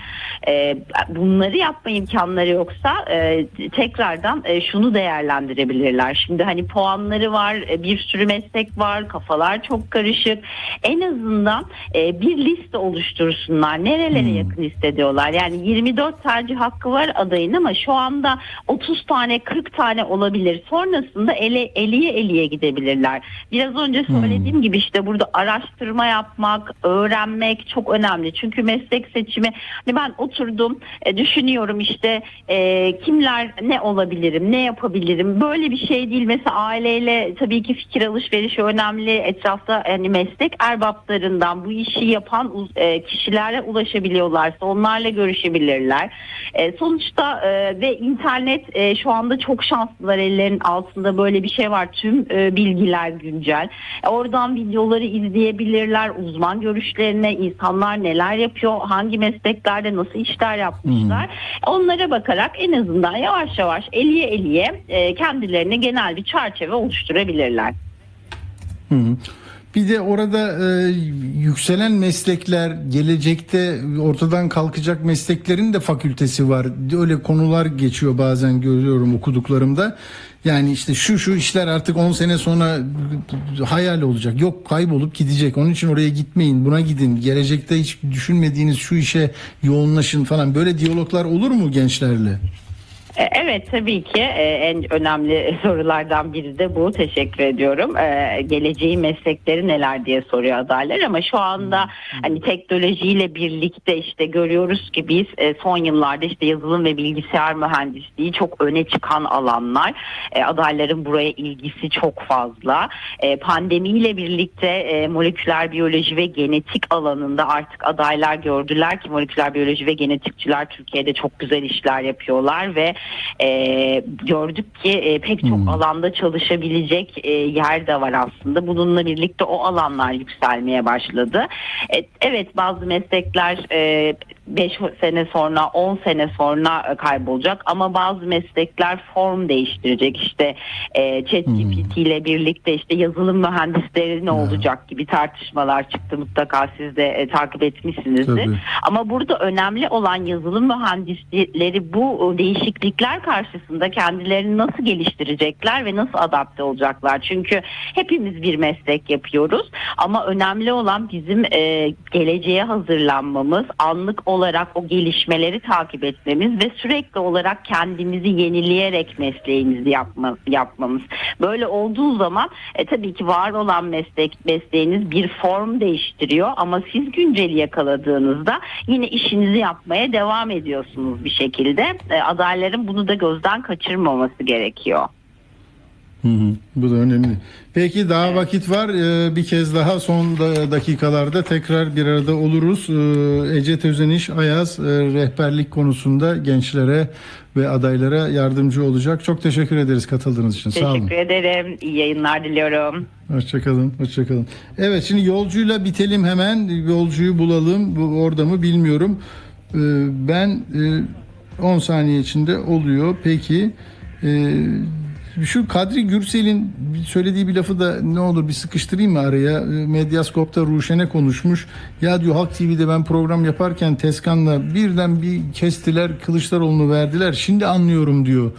E, bunları yapma imkanları yoksa e, tekrardan e, şunu değerlendirebilirler. Şimdi hani puanları var, e, bir sürü meslek var, kafalar çok karışık. En azından e, bir liste oluştursunlar. Nerelere yakın hissediyorlar? Yani 24 tercih hakkı var adayın ama şu anda 30 tane 40 tane olabilir. Sonrasında ele, eliye eliye gidebilirler. Biraz önce söylediğim gibi işte burada araştırma yapmak, öğrenmek çok önemli. Çünkü meslek seçimi hani ben oturdum e, düşünüyorum işte e, kimler ne olabilirim, ne yapabilirim. Böyle bir şey değil. Mesela aileyle tabii ki fikir alışverişi önemli. Etrafta hani meslek erbaplarından bu işi yapan e, kişilerle ulaşabiliyorlarsa onlarla görüşebilirler. E, sonuçta e, ve internet e, şu anda çok şanslılar ellerin altında böyle bir şey var. Tüm e, bilgiler güncel. E, oradan videoları izleyebilirler. Uzman görüşlerine insanlar neler yapıyor, hangi mesleklerde nasıl işler yapmışlar. Onlara bakarak en azından yavaş yavaş eliye eliye e, kendilerine genel bir çerçeve oluşturabilirler. Hı. Bir de orada e, yükselen meslekler, gelecekte ortadan kalkacak mesleklerin de fakültesi var. Öyle konular geçiyor bazen görüyorum okuduklarımda. Yani işte şu şu işler artık 10 sene sonra hayal olacak. Yok kaybolup gidecek. Onun için oraya gitmeyin. Buna gidin. Gelecekte hiç düşünmediğiniz şu işe yoğunlaşın falan. Böyle diyaloglar olur mu gençlerle? E, Evet tabii ki e, en önemli [laughs] sorulardan biri de bu. Teşekkür ediyorum. E, Geleceğin meslekleri neler diye soruyor adaylar ama şu anda hani teknolojiyle birlikte işte görüyoruz ki biz son yıllarda işte yazılım ve bilgisayar mühendisliği çok öne çıkan alanlar. Adayların buraya ilgisi çok fazla. Pandemiyle birlikte moleküler biyoloji ve genetik alanında artık adaylar gördüler ki moleküler biyoloji ve genetikçiler Türkiye'de çok güzel işler yapıyorlar ve e, gördük ki e, pek çok alanda çalışabilecek e, yer de var aslında. Bununla birlikte o alanlar yükselmeye başladı. E, evet bazı meslekler 5 sene sonra 10 sene sonra e, kaybolacak ama bazı meslekler form değiştirecek işte e, ChatGPT ile birlikte işte yazılım mühendisleri ne olacak gibi tartışmalar çıktı mutlaka siz de e, takip etmişsinizdir. Tabii. Ama burada önemli olan yazılım mühendisleri bu e, değişiklikler karşısında kendilerini nasıl geliştirecekler ve nasıl adapte olacaklar? Çünkü hepimiz bir meslek yapıyoruz ama önemli olan bizim e, geleceğe hazırlanmamız, anlık olarak o gelişmeleri takip etmemiz ve sürekli olarak kendimizi yenileyerek mesleğimizi yapma, yapmamız. Böyle olduğu zaman e, tabii ki var olan meslek mesleğiniz bir form değiştiriyor ama siz günceli yakaladığınızda yine işinizi yapmaya devam ediyorsunuz bir şekilde. E, adayların bunu da gözden kaçırmaması gerekiyor. Hı hı, bu da önemli. Peki daha vakit var. Ee, bir kez daha son da- dakikalarda tekrar bir arada oluruz. Ee, Ece Tözeniş Ayaz e, rehberlik konusunda gençlere ve adaylara yardımcı olacak. Çok teşekkür ederiz katıldığınız için. Sağ olun. Teşekkür ederim. İyi yayınlar diliyorum. Hoşçakalın, hoşçakalın. Evet şimdi yolcuyla bitelim hemen. Yolcuyu bulalım. Bu orada mı bilmiyorum. Ee, ben e, 10 saniye içinde oluyor. Peki e, şu Kadri Gürsel'in söylediği bir lafı da ne olur bir sıkıştırayım mı araya? Medyaskop'ta Ruşen'e konuşmuş. Ya diyor Halk TV'de ben program yaparken Teskan'la birden bir kestiler Kılıçdaroğlu'nu verdiler. Şimdi anlıyorum diyor.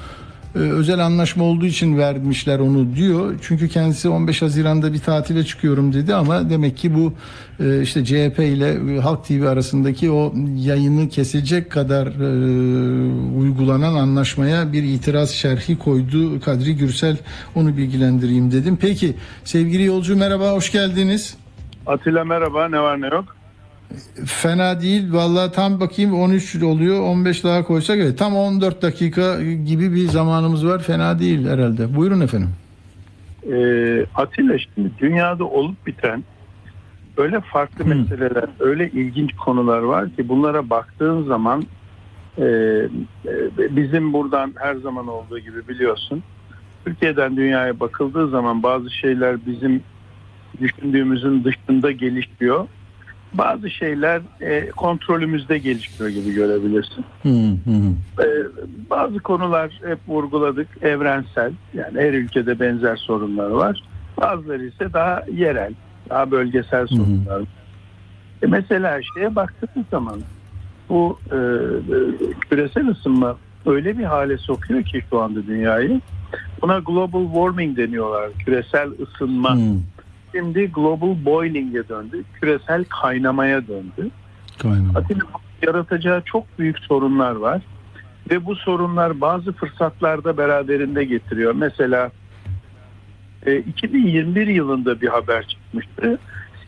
Ee, özel anlaşma olduğu için vermişler onu diyor. Çünkü kendisi 15 Haziran'da bir tatile çıkıyorum dedi ama demek ki bu e, işte CHP ile e, Halk TV arasındaki o yayını kesecek kadar e, uygulanan anlaşmaya bir itiraz şerhi koydu Kadri Gürsel. Onu bilgilendireyim dedim. Peki sevgili yolcu merhaba hoş geldiniz. Atilla merhaba ne var ne yok? Fena değil. Vallahi tam bakayım 13 oluyor. 15 daha koysak evet tam 14 dakika gibi bir zamanımız var. Fena değil herhalde. Buyurun efendim. Ee, Atilla şimdi dünyada olup biten öyle farklı meseleler, öyle ilginç konular var ki bunlara baktığın zaman e, e, bizim buradan her zaman olduğu gibi biliyorsun Türkiye'den dünyaya bakıldığı zaman bazı şeyler bizim düşündüğümüzün dışında gelişiyor. Bazı şeyler e, kontrolümüzde gelişiyor gibi görebilirsin. Ee, bazı konular hep vurguladık evrensel yani her ülkede benzer sorunlar var. Bazıları ise daha yerel, daha bölgesel sorunlar. E mesela şeye baktığımız zaman bu e, e, küresel ısınma öyle bir hale sokuyor ki şu anda dünyayı. Buna global warming deniyorlar. Küresel ısınma. Şimdi global boiling'e döndü. Küresel kaynamaya döndü. Atilla yaratacağı çok büyük sorunlar var. Ve bu sorunlar bazı fırsatlarda beraberinde getiriyor. Mesela e, 2021 yılında bir haber çıkmıştı.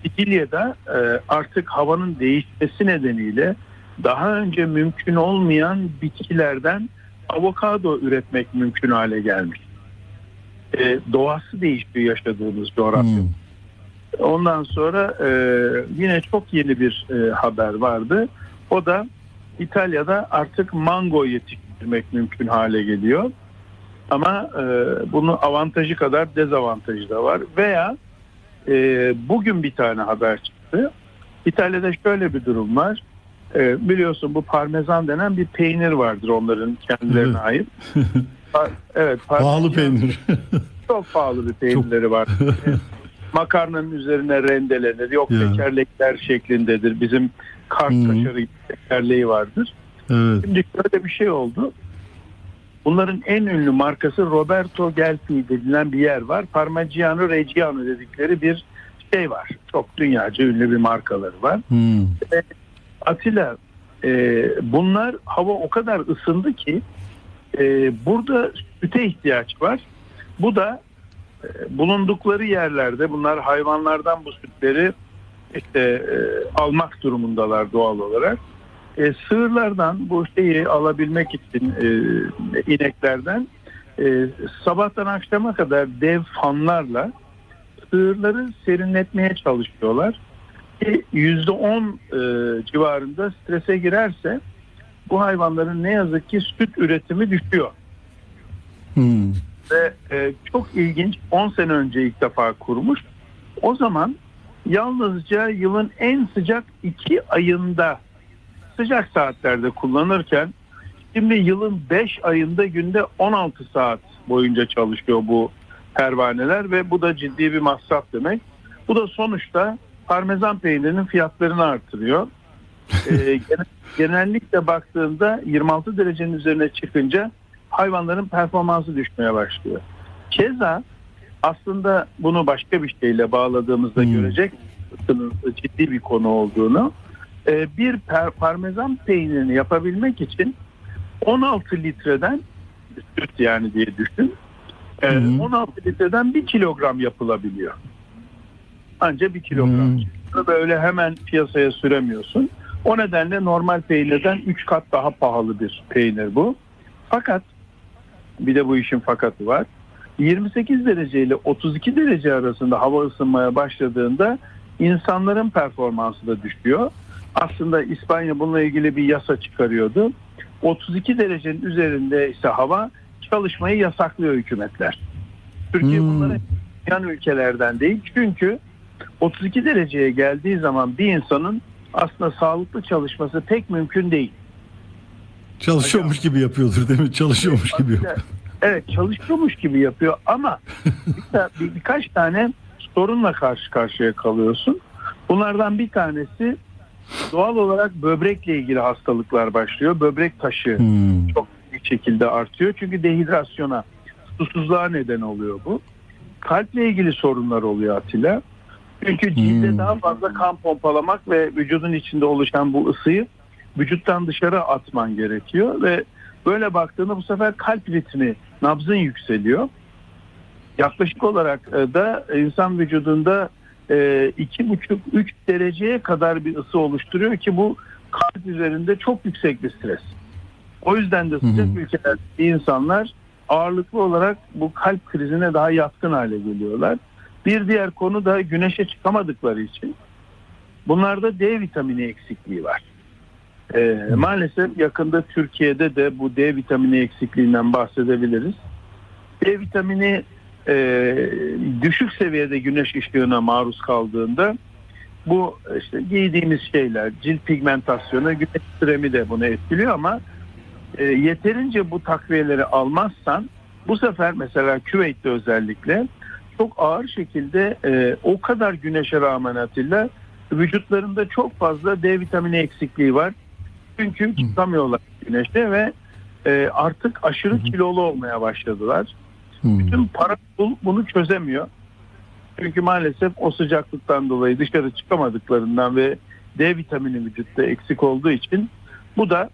Sicilya'da e, artık havanın değişmesi nedeniyle daha önce mümkün olmayan bitkilerden avokado üretmek mümkün hale gelmiş. E, doğası değişiyor yaşadığımız coğrafya. Ondan sonra e, yine çok yeni bir e, haber vardı. O da İtalya'da artık mango yetiştirmek mümkün hale geliyor. Ama e, bunun avantajı kadar dezavantajı da var. Veya e, bugün bir tane haber çıktı. İtalya'da şöyle bir durum var. E, biliyorsun bu parmesan denen bir peynir vardır onların kendilerine ait. [laughs] Evet. Pahalı peynir. çok pahalı bir peynirleri var. [laughs] Makarnanın üzerine rendelenir. Yok Ya. tekerlekler şeklindedir. Bizim kart kaşarı tekerleği vardır. Evet. Şimdi şöyle bir şey oldu. Bunların en ünlü markası Roberto Gelfi denilen bir yer var. Parmigiano Reggiano dedikleri bir şey var. Çok dünyaca ünlü bir markaları var. E, Atilla e, bunlar hava o kadar ısındı ki e, burada süte ihtiyaç var. Bu da bulundukları yerlerde bunlar hayvanlardan bu sütleri işte e, almak durumundalar doğal olarak. E, sığırlardan bu şeyi alabilmek için e, ineklerden e, sabahtan akşama kadar dev fanlarla sığırları serinletmeye çalışıyorlar. Ki %10 e, civarında strese girerse bu hayvanların ne yazık ki süt üretimi düşüyor. Hmm. Ve e, çok ilginç 10 sene önce ilk defa kurmuş. O zaman yalnızca yılın en sıcak iki ayında sıcak saatlerde kullanırken şimdi yılın 5 ayında günde 16 saat boyunca çalışıyor bu pervaneler ve bu da ciddi bir masraf demek. Bu da sonuçta parmesan peynirinin fiyatlarını artırıyor. Ee, [laughs] gene- genellikle baktığında 26 derecenin üzerine çıkınca hayvanların performansı düşmeye başlıyor. Keza aslında bunu başka bir şeyle bağladığımızda görecek ciddi bir konu olduğunu. Ee, bir per- parmesan peynirini yapabilmek için 16 litreden süt yani diye düşün. Ee, 16 litreden 1 kilogram yapılabiliyor. Anca 1 kilogram. çıkıyor. Böyle hemen piyasaya süremiyorsun. O nedenle normal peynirden 3 kat daha pahalı bir peynir bu. Fakat bir de bu işin fakatı var. 28 derece ile 32 derece arasında hava ısınmaya başladığında insanların performansı da düşüyor. Aslında İspanya bununla ilgili bir yasa çıkarıyordu. 32 derecenin üzerinde ise hava çalışmayı yasaklıyor hükümetler. Türkiye bunları yan ülkelerden değil. Çünkü 32 dereceye geldiği zaman bir insanın aslında sağlıklı çalışması pek mümkün değil. Çalışıyormuş gibi yapıyordur değil mi? Çalışıyormuş gibi yapıyor. Evet çalışıyormuş gibi yapıyor ama bir, bir- birkaç tane sorunla karşı karşıya kalıyorsun. Bunlardan bir tanesi doğal olarak böbrekle ilgili hastalıklar başlıyor. Böbrek taşı çok büyük şekilde artıyor. Çünkü dehidrasyona, susuzluğa neden oluyor bu. Kalple ilgili sorunlar oluyor Atilla. Çünkü cilde daha fazla kan pompalamak ve vücudun içinde oluşan bu ısıyı vücuttan dışarı atman gerekiyor ve böyle baktığında bu sefer kalp ritmi, nabzın yükseliyor. Yaklaşık olarak e, da insan vücudunda e, iki buçuk üç dereceye kadar bir ısı oluşturuyor ki bu kalp üzerinde çok yüksek bir stres. O yüzden de sıcak ülkelerdeki insanlar ağırlıklı olarak bu kalp krizine daha yatkın hale geliyorlar. Bir diğer konu da güneşe çıkamadıkları için bunlarda D vitamini eksikliği var. Ee, maalesef yakında Türkiye'de de bu D vitamini eksikliğinden bahsedebiliriz. D vitamini e, düşük seviyede güneş ışığına maruz kaldığında bu işte giydiğimiz şeyler, cilt pigmentasyonu, güneş kremi de bunu etkiliyor ama e, yeterince bu takviyeleri almazsan bu sefer mesela Küveyt'te özellikle çok ağır şekilde e, o kadar güneşe rağmen Atilla vücutlarında çok fazla D vitamini eksikliği var. Çünkü çıkamıyorlar güneşte ve e, artık aşırı kilolu olmaya başladılar. Bütün para pul bunu çözemiyor. Çünkü maalesef o sıcaklıktan dolayı dışarı çıkamadıklarından ve D vitamini vücutta eksik olduğu için bu da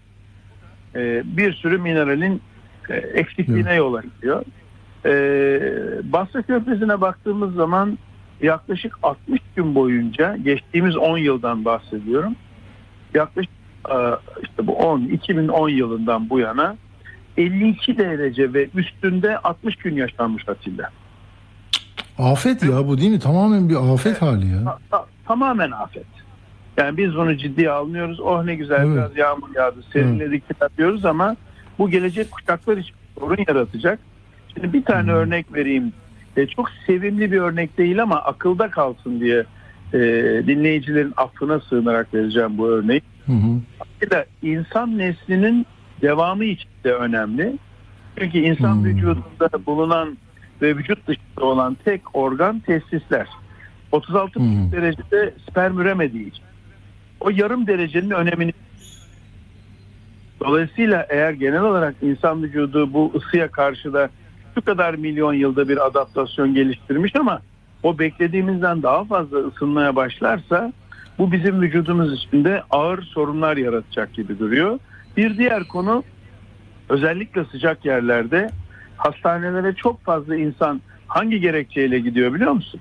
e, bir sürü mineralin e, eksikliğine yol açıyor. E, Basra Körfezi'ne baktığımız zaman yaklaşık 60 gün boyunca geçtiğimiz 10 yıldan bahsediyorum. Yaklaşık işte bu 10 2010 yılından bu yana 52 derece ve üstünde 60 gün yaşanmış Atilla. Afet ya bu değil mi? Tamamen bir afet hali ya. Ta- ta- tamamen afet. Yani biz bunu ciddiye almıyoruz. Oh ne güzel Evet. biraz yağmur yağdı, serinledik diyoruz ama bu gelecek kuşaklar için sorun yaratacak. Şimdi bir tane örnek vereyim. E, çok sevimli bir örnek değil ama akılda kalsın diye e, dinleyicilerin affına sığınarak vereceğim bu örneği. Bir de insan neslinin devamı için de önemli. Çünkü insan vücudunda bulunan ve vücut dışında olan tek organ testisler. 36 derecede sperm üremediği için. O yarım derecenin önemini Dolayısıyla eğer genel olarak insan vücudu bu ısıya karşı da şu kadar milyon yılda bir adaptasyon geliştirmiş ama o beklediğimizden daha fazla ısınmaya başlarsa bu bizim vücudumuz içinde ağır sorunlar yaratacak gibi duruyor. Bir diğer konu özellikle sıcak yerlerde hastanelere çok fazla insan hangi gerekçeyle gidiyor biliyor musun?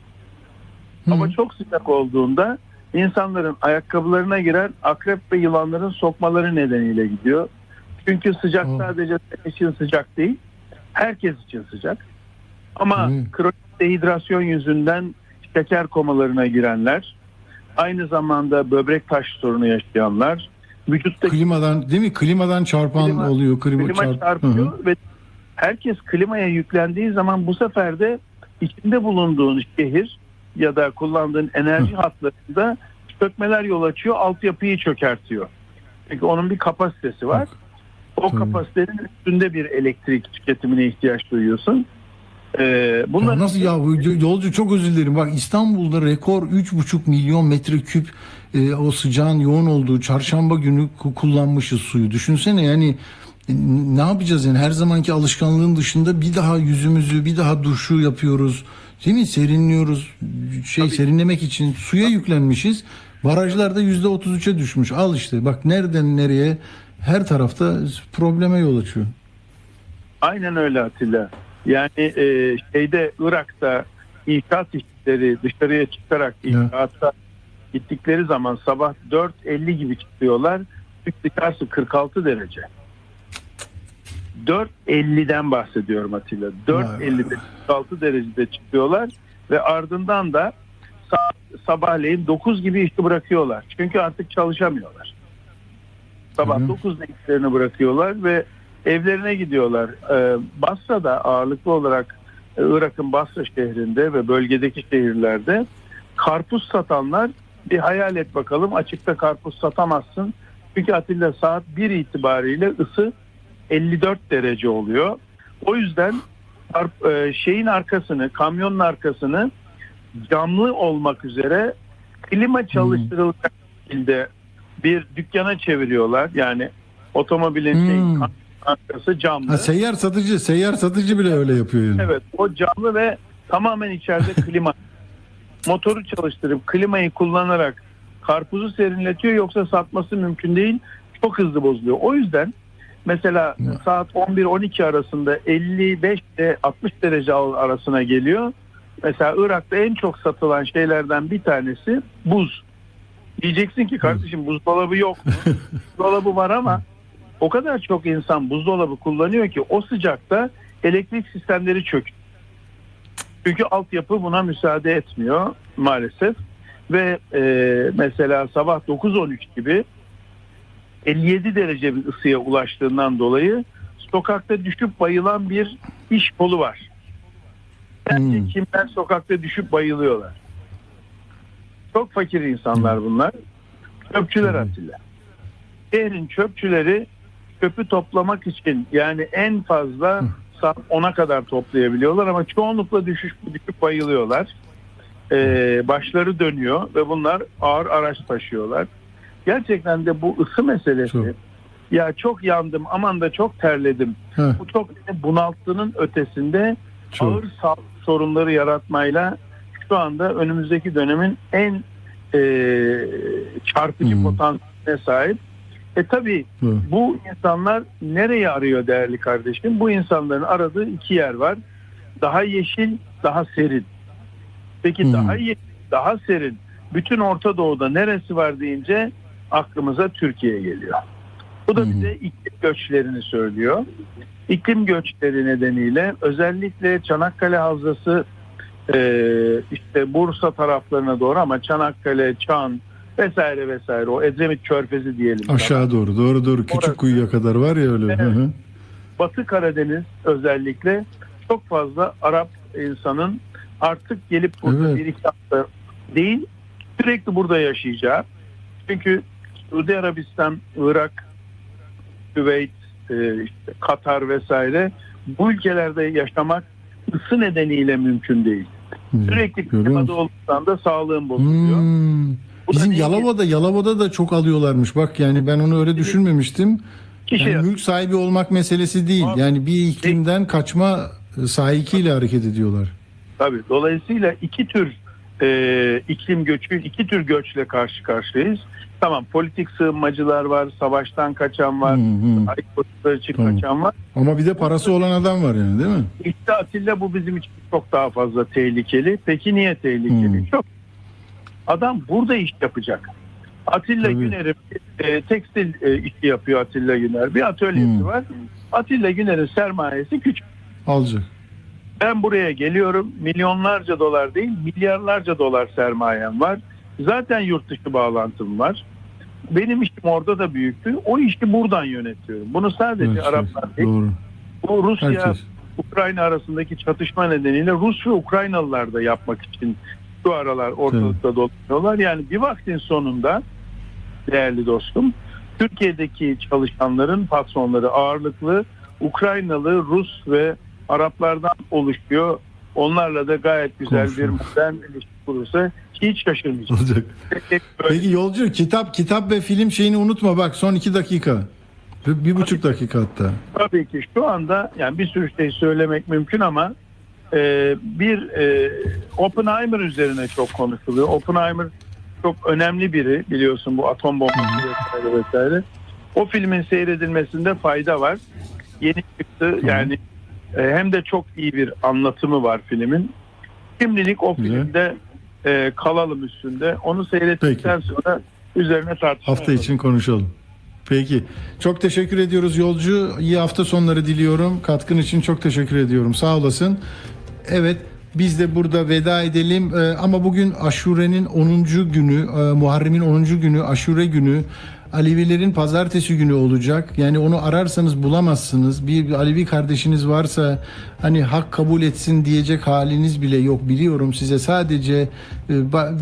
Hava çok sıcak olduğunda insanların ayakkabılarına giren akrep ve yılanların sokmaları nedeniyle gidiyor. Çünkü sıcak sadece senin için sıcak değil, herkes için sıcak. Ama kronik dehidrasyon yüzünden şeker komalarına girenler, aynı zamanda böbrek taş sorunu yaşayanlar, vücutta Klimadan değil mi? Klimadan çarpan Klima- oluyor. Klima, klima çarp- çarpıyor Hı ve herkes klimaya yüklendiği zaman bu sefer de içinde bulunduğun şehir ya da kullandığın enerji hatlarında çökmeler yol açıyor, altyapıyı çökertiyor. Çünkü onun bir kapasitesi var. O kapasitenin üstünde bir elektrik tüketimine ihtiyaç duyuyorsun. Ee, bunlar Ya nasıl ya yolcu çok özür dilerim. Bak İstanbul'da rekor 3,5 milyon metreküp e, o sıcağın yoğun olduğu çarşamba günü ku- kullanmışız suyu. Düşünsene yani e, ne yapacağız yani her zamanki alışkanlığın dışında bir daha yüzümüzü bir daha duşu yapıyoruz. Değil mi? Serinliyoruz. Şey serinlemek için suya yüklenmişiz. Barajlarda yüzde 33'e düşmüş. Al işte bak nereden nereye her tarafta probleme yol açıyor. Aynen öyle Atilla. Yani e, şeyde Irak'ta inşaat işçileri dışarıya çıkarak inşaatta gittikleri zaman sabah 4.50 gibi çıkıyorlar. Dışarısı 46 derece. 4.50'den bahsediyorum Atilla. 4.50'de 46 derecede çıkıyorlar ve ardından da sa- sabahleyin 9 gibi işi bırakıyorlar. Çünkü artık çalışamıyorlar. Sabah 9'da işlerini bırakıyorlar ve evlerine gidiyorlar. Ee, Basra'da ağırlıklı olarak e, Irak'ın Basra şehrinde ve bölgedeki şehirlerde karpuz satanlar bir hayal et bakalım açıkta karpuz satamazsın. Çünkü Atilla saat 1 itibariyle ısı 54 derece oluyor. O yüzden e, şeyin arkasını, kamyonun arkasını camlı olmak üzere klima çalıştırılacak şekilde bir dükkana çeviriyorlar. Yani otomobilin şeyin arkası camlı. Ha, seyyar satıcı, seyyar satıcı bile öyle yapıyor yani. Evet o camlı ve tamamen içeride [laughs] klima. Motoru çalıştırıp klimayı kullanarak karpuzu serinletiyor yoksa satması mümkün değil. Çok hızlı bozuluyor. O yüzden mesela saat 11-12 arasında 55 ile 60 derece arasına geliyor. Mesela Irak'ta en çok satılan şeylerden bir tanesi buz. Diyeceksin ki kardeşim buzdolabı yok mu? [laughs] buzdolabı var ama o kadar çok insan buzdolabı kullanıyor ki o sıcakta elektrik sistemleri çöküyor. Çünkü altyapı buna müsaade etmiyor maalesef. Ve e, mesela sabah 9-13 gibi 57 derece bir ısıya ulaştığından dolayı sokakta düşüp bayılan bir iş kolu var. Bence kimler sokakta düşüp bayılıyorlar. Çok fakir insanlar bunlar. Çöpçüler Atilla. Şehrin çöpçüleri çöpü toplamak için yani en fazla saat 10'a kadar toplayabiliyorlar ama çoğunlukla düşüş, düşüp bayılıyorlar. Ee, başları dönüyor ve bunlar ağır araç taşıyorlar. Gerçekten de bu ısı meselesi ya çok yandım aman da çok terledim. Bu çok beni bunalttığının ötesinde ağır sağlık sorunları yaratmayla şu anda önümüzdeki dönemin en e, çarpıcı potansiyeline sahip. E tabi bu insanlar nereye arıyor değerli kardeşim? Bu insanların aradığı iki yer var. Daha yeşil, daha serin. Peki daha yeşil, daha serin bütün Orta Doğu'da neresi var deyince aklımıza Türkiye geliyor. Bu da bize iklim göçlerini söylüyor. İklim göçleri nedeniyle özellikle Çanakkale Havzası e, işte Bursa taraflarına doğru ama Çanakkale, Çan vesaire vesaire o Edremit Körfezi diyelim. Aşağı doğru, doğru doğru küçük kuyuya kadar var ya öyle. Hı hı. Batı Karadeniz özellikle çok fazla Arap insanın artık gelip burada Evet. bir iki hafta değil sürekli burada yaşayacağı. Çünkü Suudi Arabistan, Irak, Küveyt, e, işte Katar vesaire bu ülkelerde yaşamak ısı nedeniyle mümkün değil. Sürekli klimada olursan da sağlığın bozuluyor. Hmm. Bizim Yalova'da Yalova'da da çok alıyorlarmış. Bak yani ben onu öyle düşünmemiştim. Kişi- Yani mülk sahibi olmak meselesi değil. Yani bir iklimden kaçma e, sahikiyle hareket ediyorlar. Tabii. Dolayısıyla iki tür e, iklim göçü, iki tür göçle karşı karşıyayız. Tamam politik sığınmacılar var, savaştan kaçan var, ayıp koşulları için Tamam. kaçan var. Ama bir de parası olan adam var yani değil mi? İşte Atilla bu bizim için çok daha fazla tehlikeli. Peki niye tehlikeli? Çok. Adam burada iş yapacak. Atilla Güner'in e, tekstil e, işi yapıyor Atilla Güner. Bir atölyesi var. Atilla Güner'in sermayesi küçük. Alacak. Ben buraya geliyorum. Milyonlarca dolar değil, milyarlarca dolar sermayem var. Zaten yurt dışı bağlantım var. benim işim orada da büyüktü. O işi buradan yönetiyorum. Bunu sadece Evet, Araplar değil. Doğru. Bu Rusya Herkes. Ukrayna arasındaki çatışma nedeniyle Rus ve Ukraynalılar da yapmak için şu aralar ortalıkta dolanıyorlar. Yani bir vaktin sonunda değerli dostum Türkiye'deki çalışanların patronları ağırlıklı Ukraynalı, Rus ve Araplardan oluşuyor. Onlarla da gayet güzel bir modern ilişki kurursa hiç şaşırmayacağım. Olacak. Peki yolcu kitap kitap ve film şeyini unutma bak son iki dakika. Bir, bir buçuk dakika hatta. Tabii ki şu anda yani bir sürü şey söylemek mümkün ama e, bir e, Oppenheimer üzerine çok konuşuluyor. Oppenheimer çok önemli biri biliyorsun bu atom bombası vesaire vesaire. O filmin seyredilmesinde fayda var. Yeni çıktı yani e, hem de çok iyi bir anlatımı var filmin. Şimdilik o filmde e, kalalım üstünde. Onu seyrettikten sonra üzerine tartışma Hafta için konuşalım. Peki. Çok teşekkür ediyoruz yolcu. İyi hafta sonları diliyorum. Katkın için çok teşekkür ediyorum. Sağ olasın. Evet biz de burada veda edelim. Ee, ama bugün Aşure'nin 10. günü, e, Muharrem'in 10. günü, Aşure günü. Alevilerin pazartesi günü olacak. Yani onu ararsanız bulamazsınız. Bir, Alevi kardeşiniz varsa hani hak kabul etsin diyecek haliniz bile yok biliyorum size. Sadece e,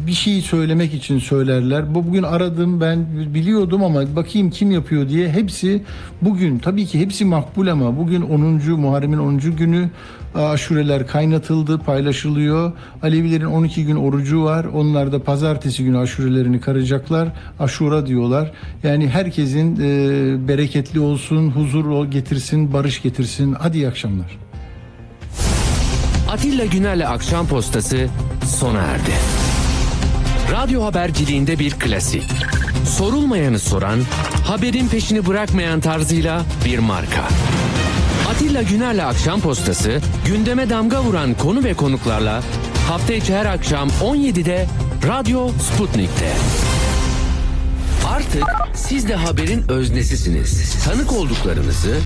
bir şey söylemek için söylerler. Bu bugün aradım ben biliyordum ama bakayım kim yapıyor diye. Hepsi bugün tabii ki hepsi makbul ama bugün 10. Muharrem'in 10. günü aşureler kaynatıldı, paylaşılıyor. Alevilerin 12 gün orucu var. Onlar da pazartesi günü aşurelerini karacaklar. Aşura diyorlar. Yani herkesin e, bereketli olsun, huzur getirsin, barış getirsin. Hadi iyi akşamlar. Atilla Güner'le Akşam Postası sona erdi. Radyo haberciliğinde bir klasik. Sorulmayanı soran, haberin peşini bırakmayan tarzıyla bir marka. Atilla Güner'le Akşam Postası gündeme damga vuran konu ve konuklarla hafta içi her akşam 17'de Radyo Sputnik'te. Artık siz de haberin öznesisiniz. Tanık olduklarınızı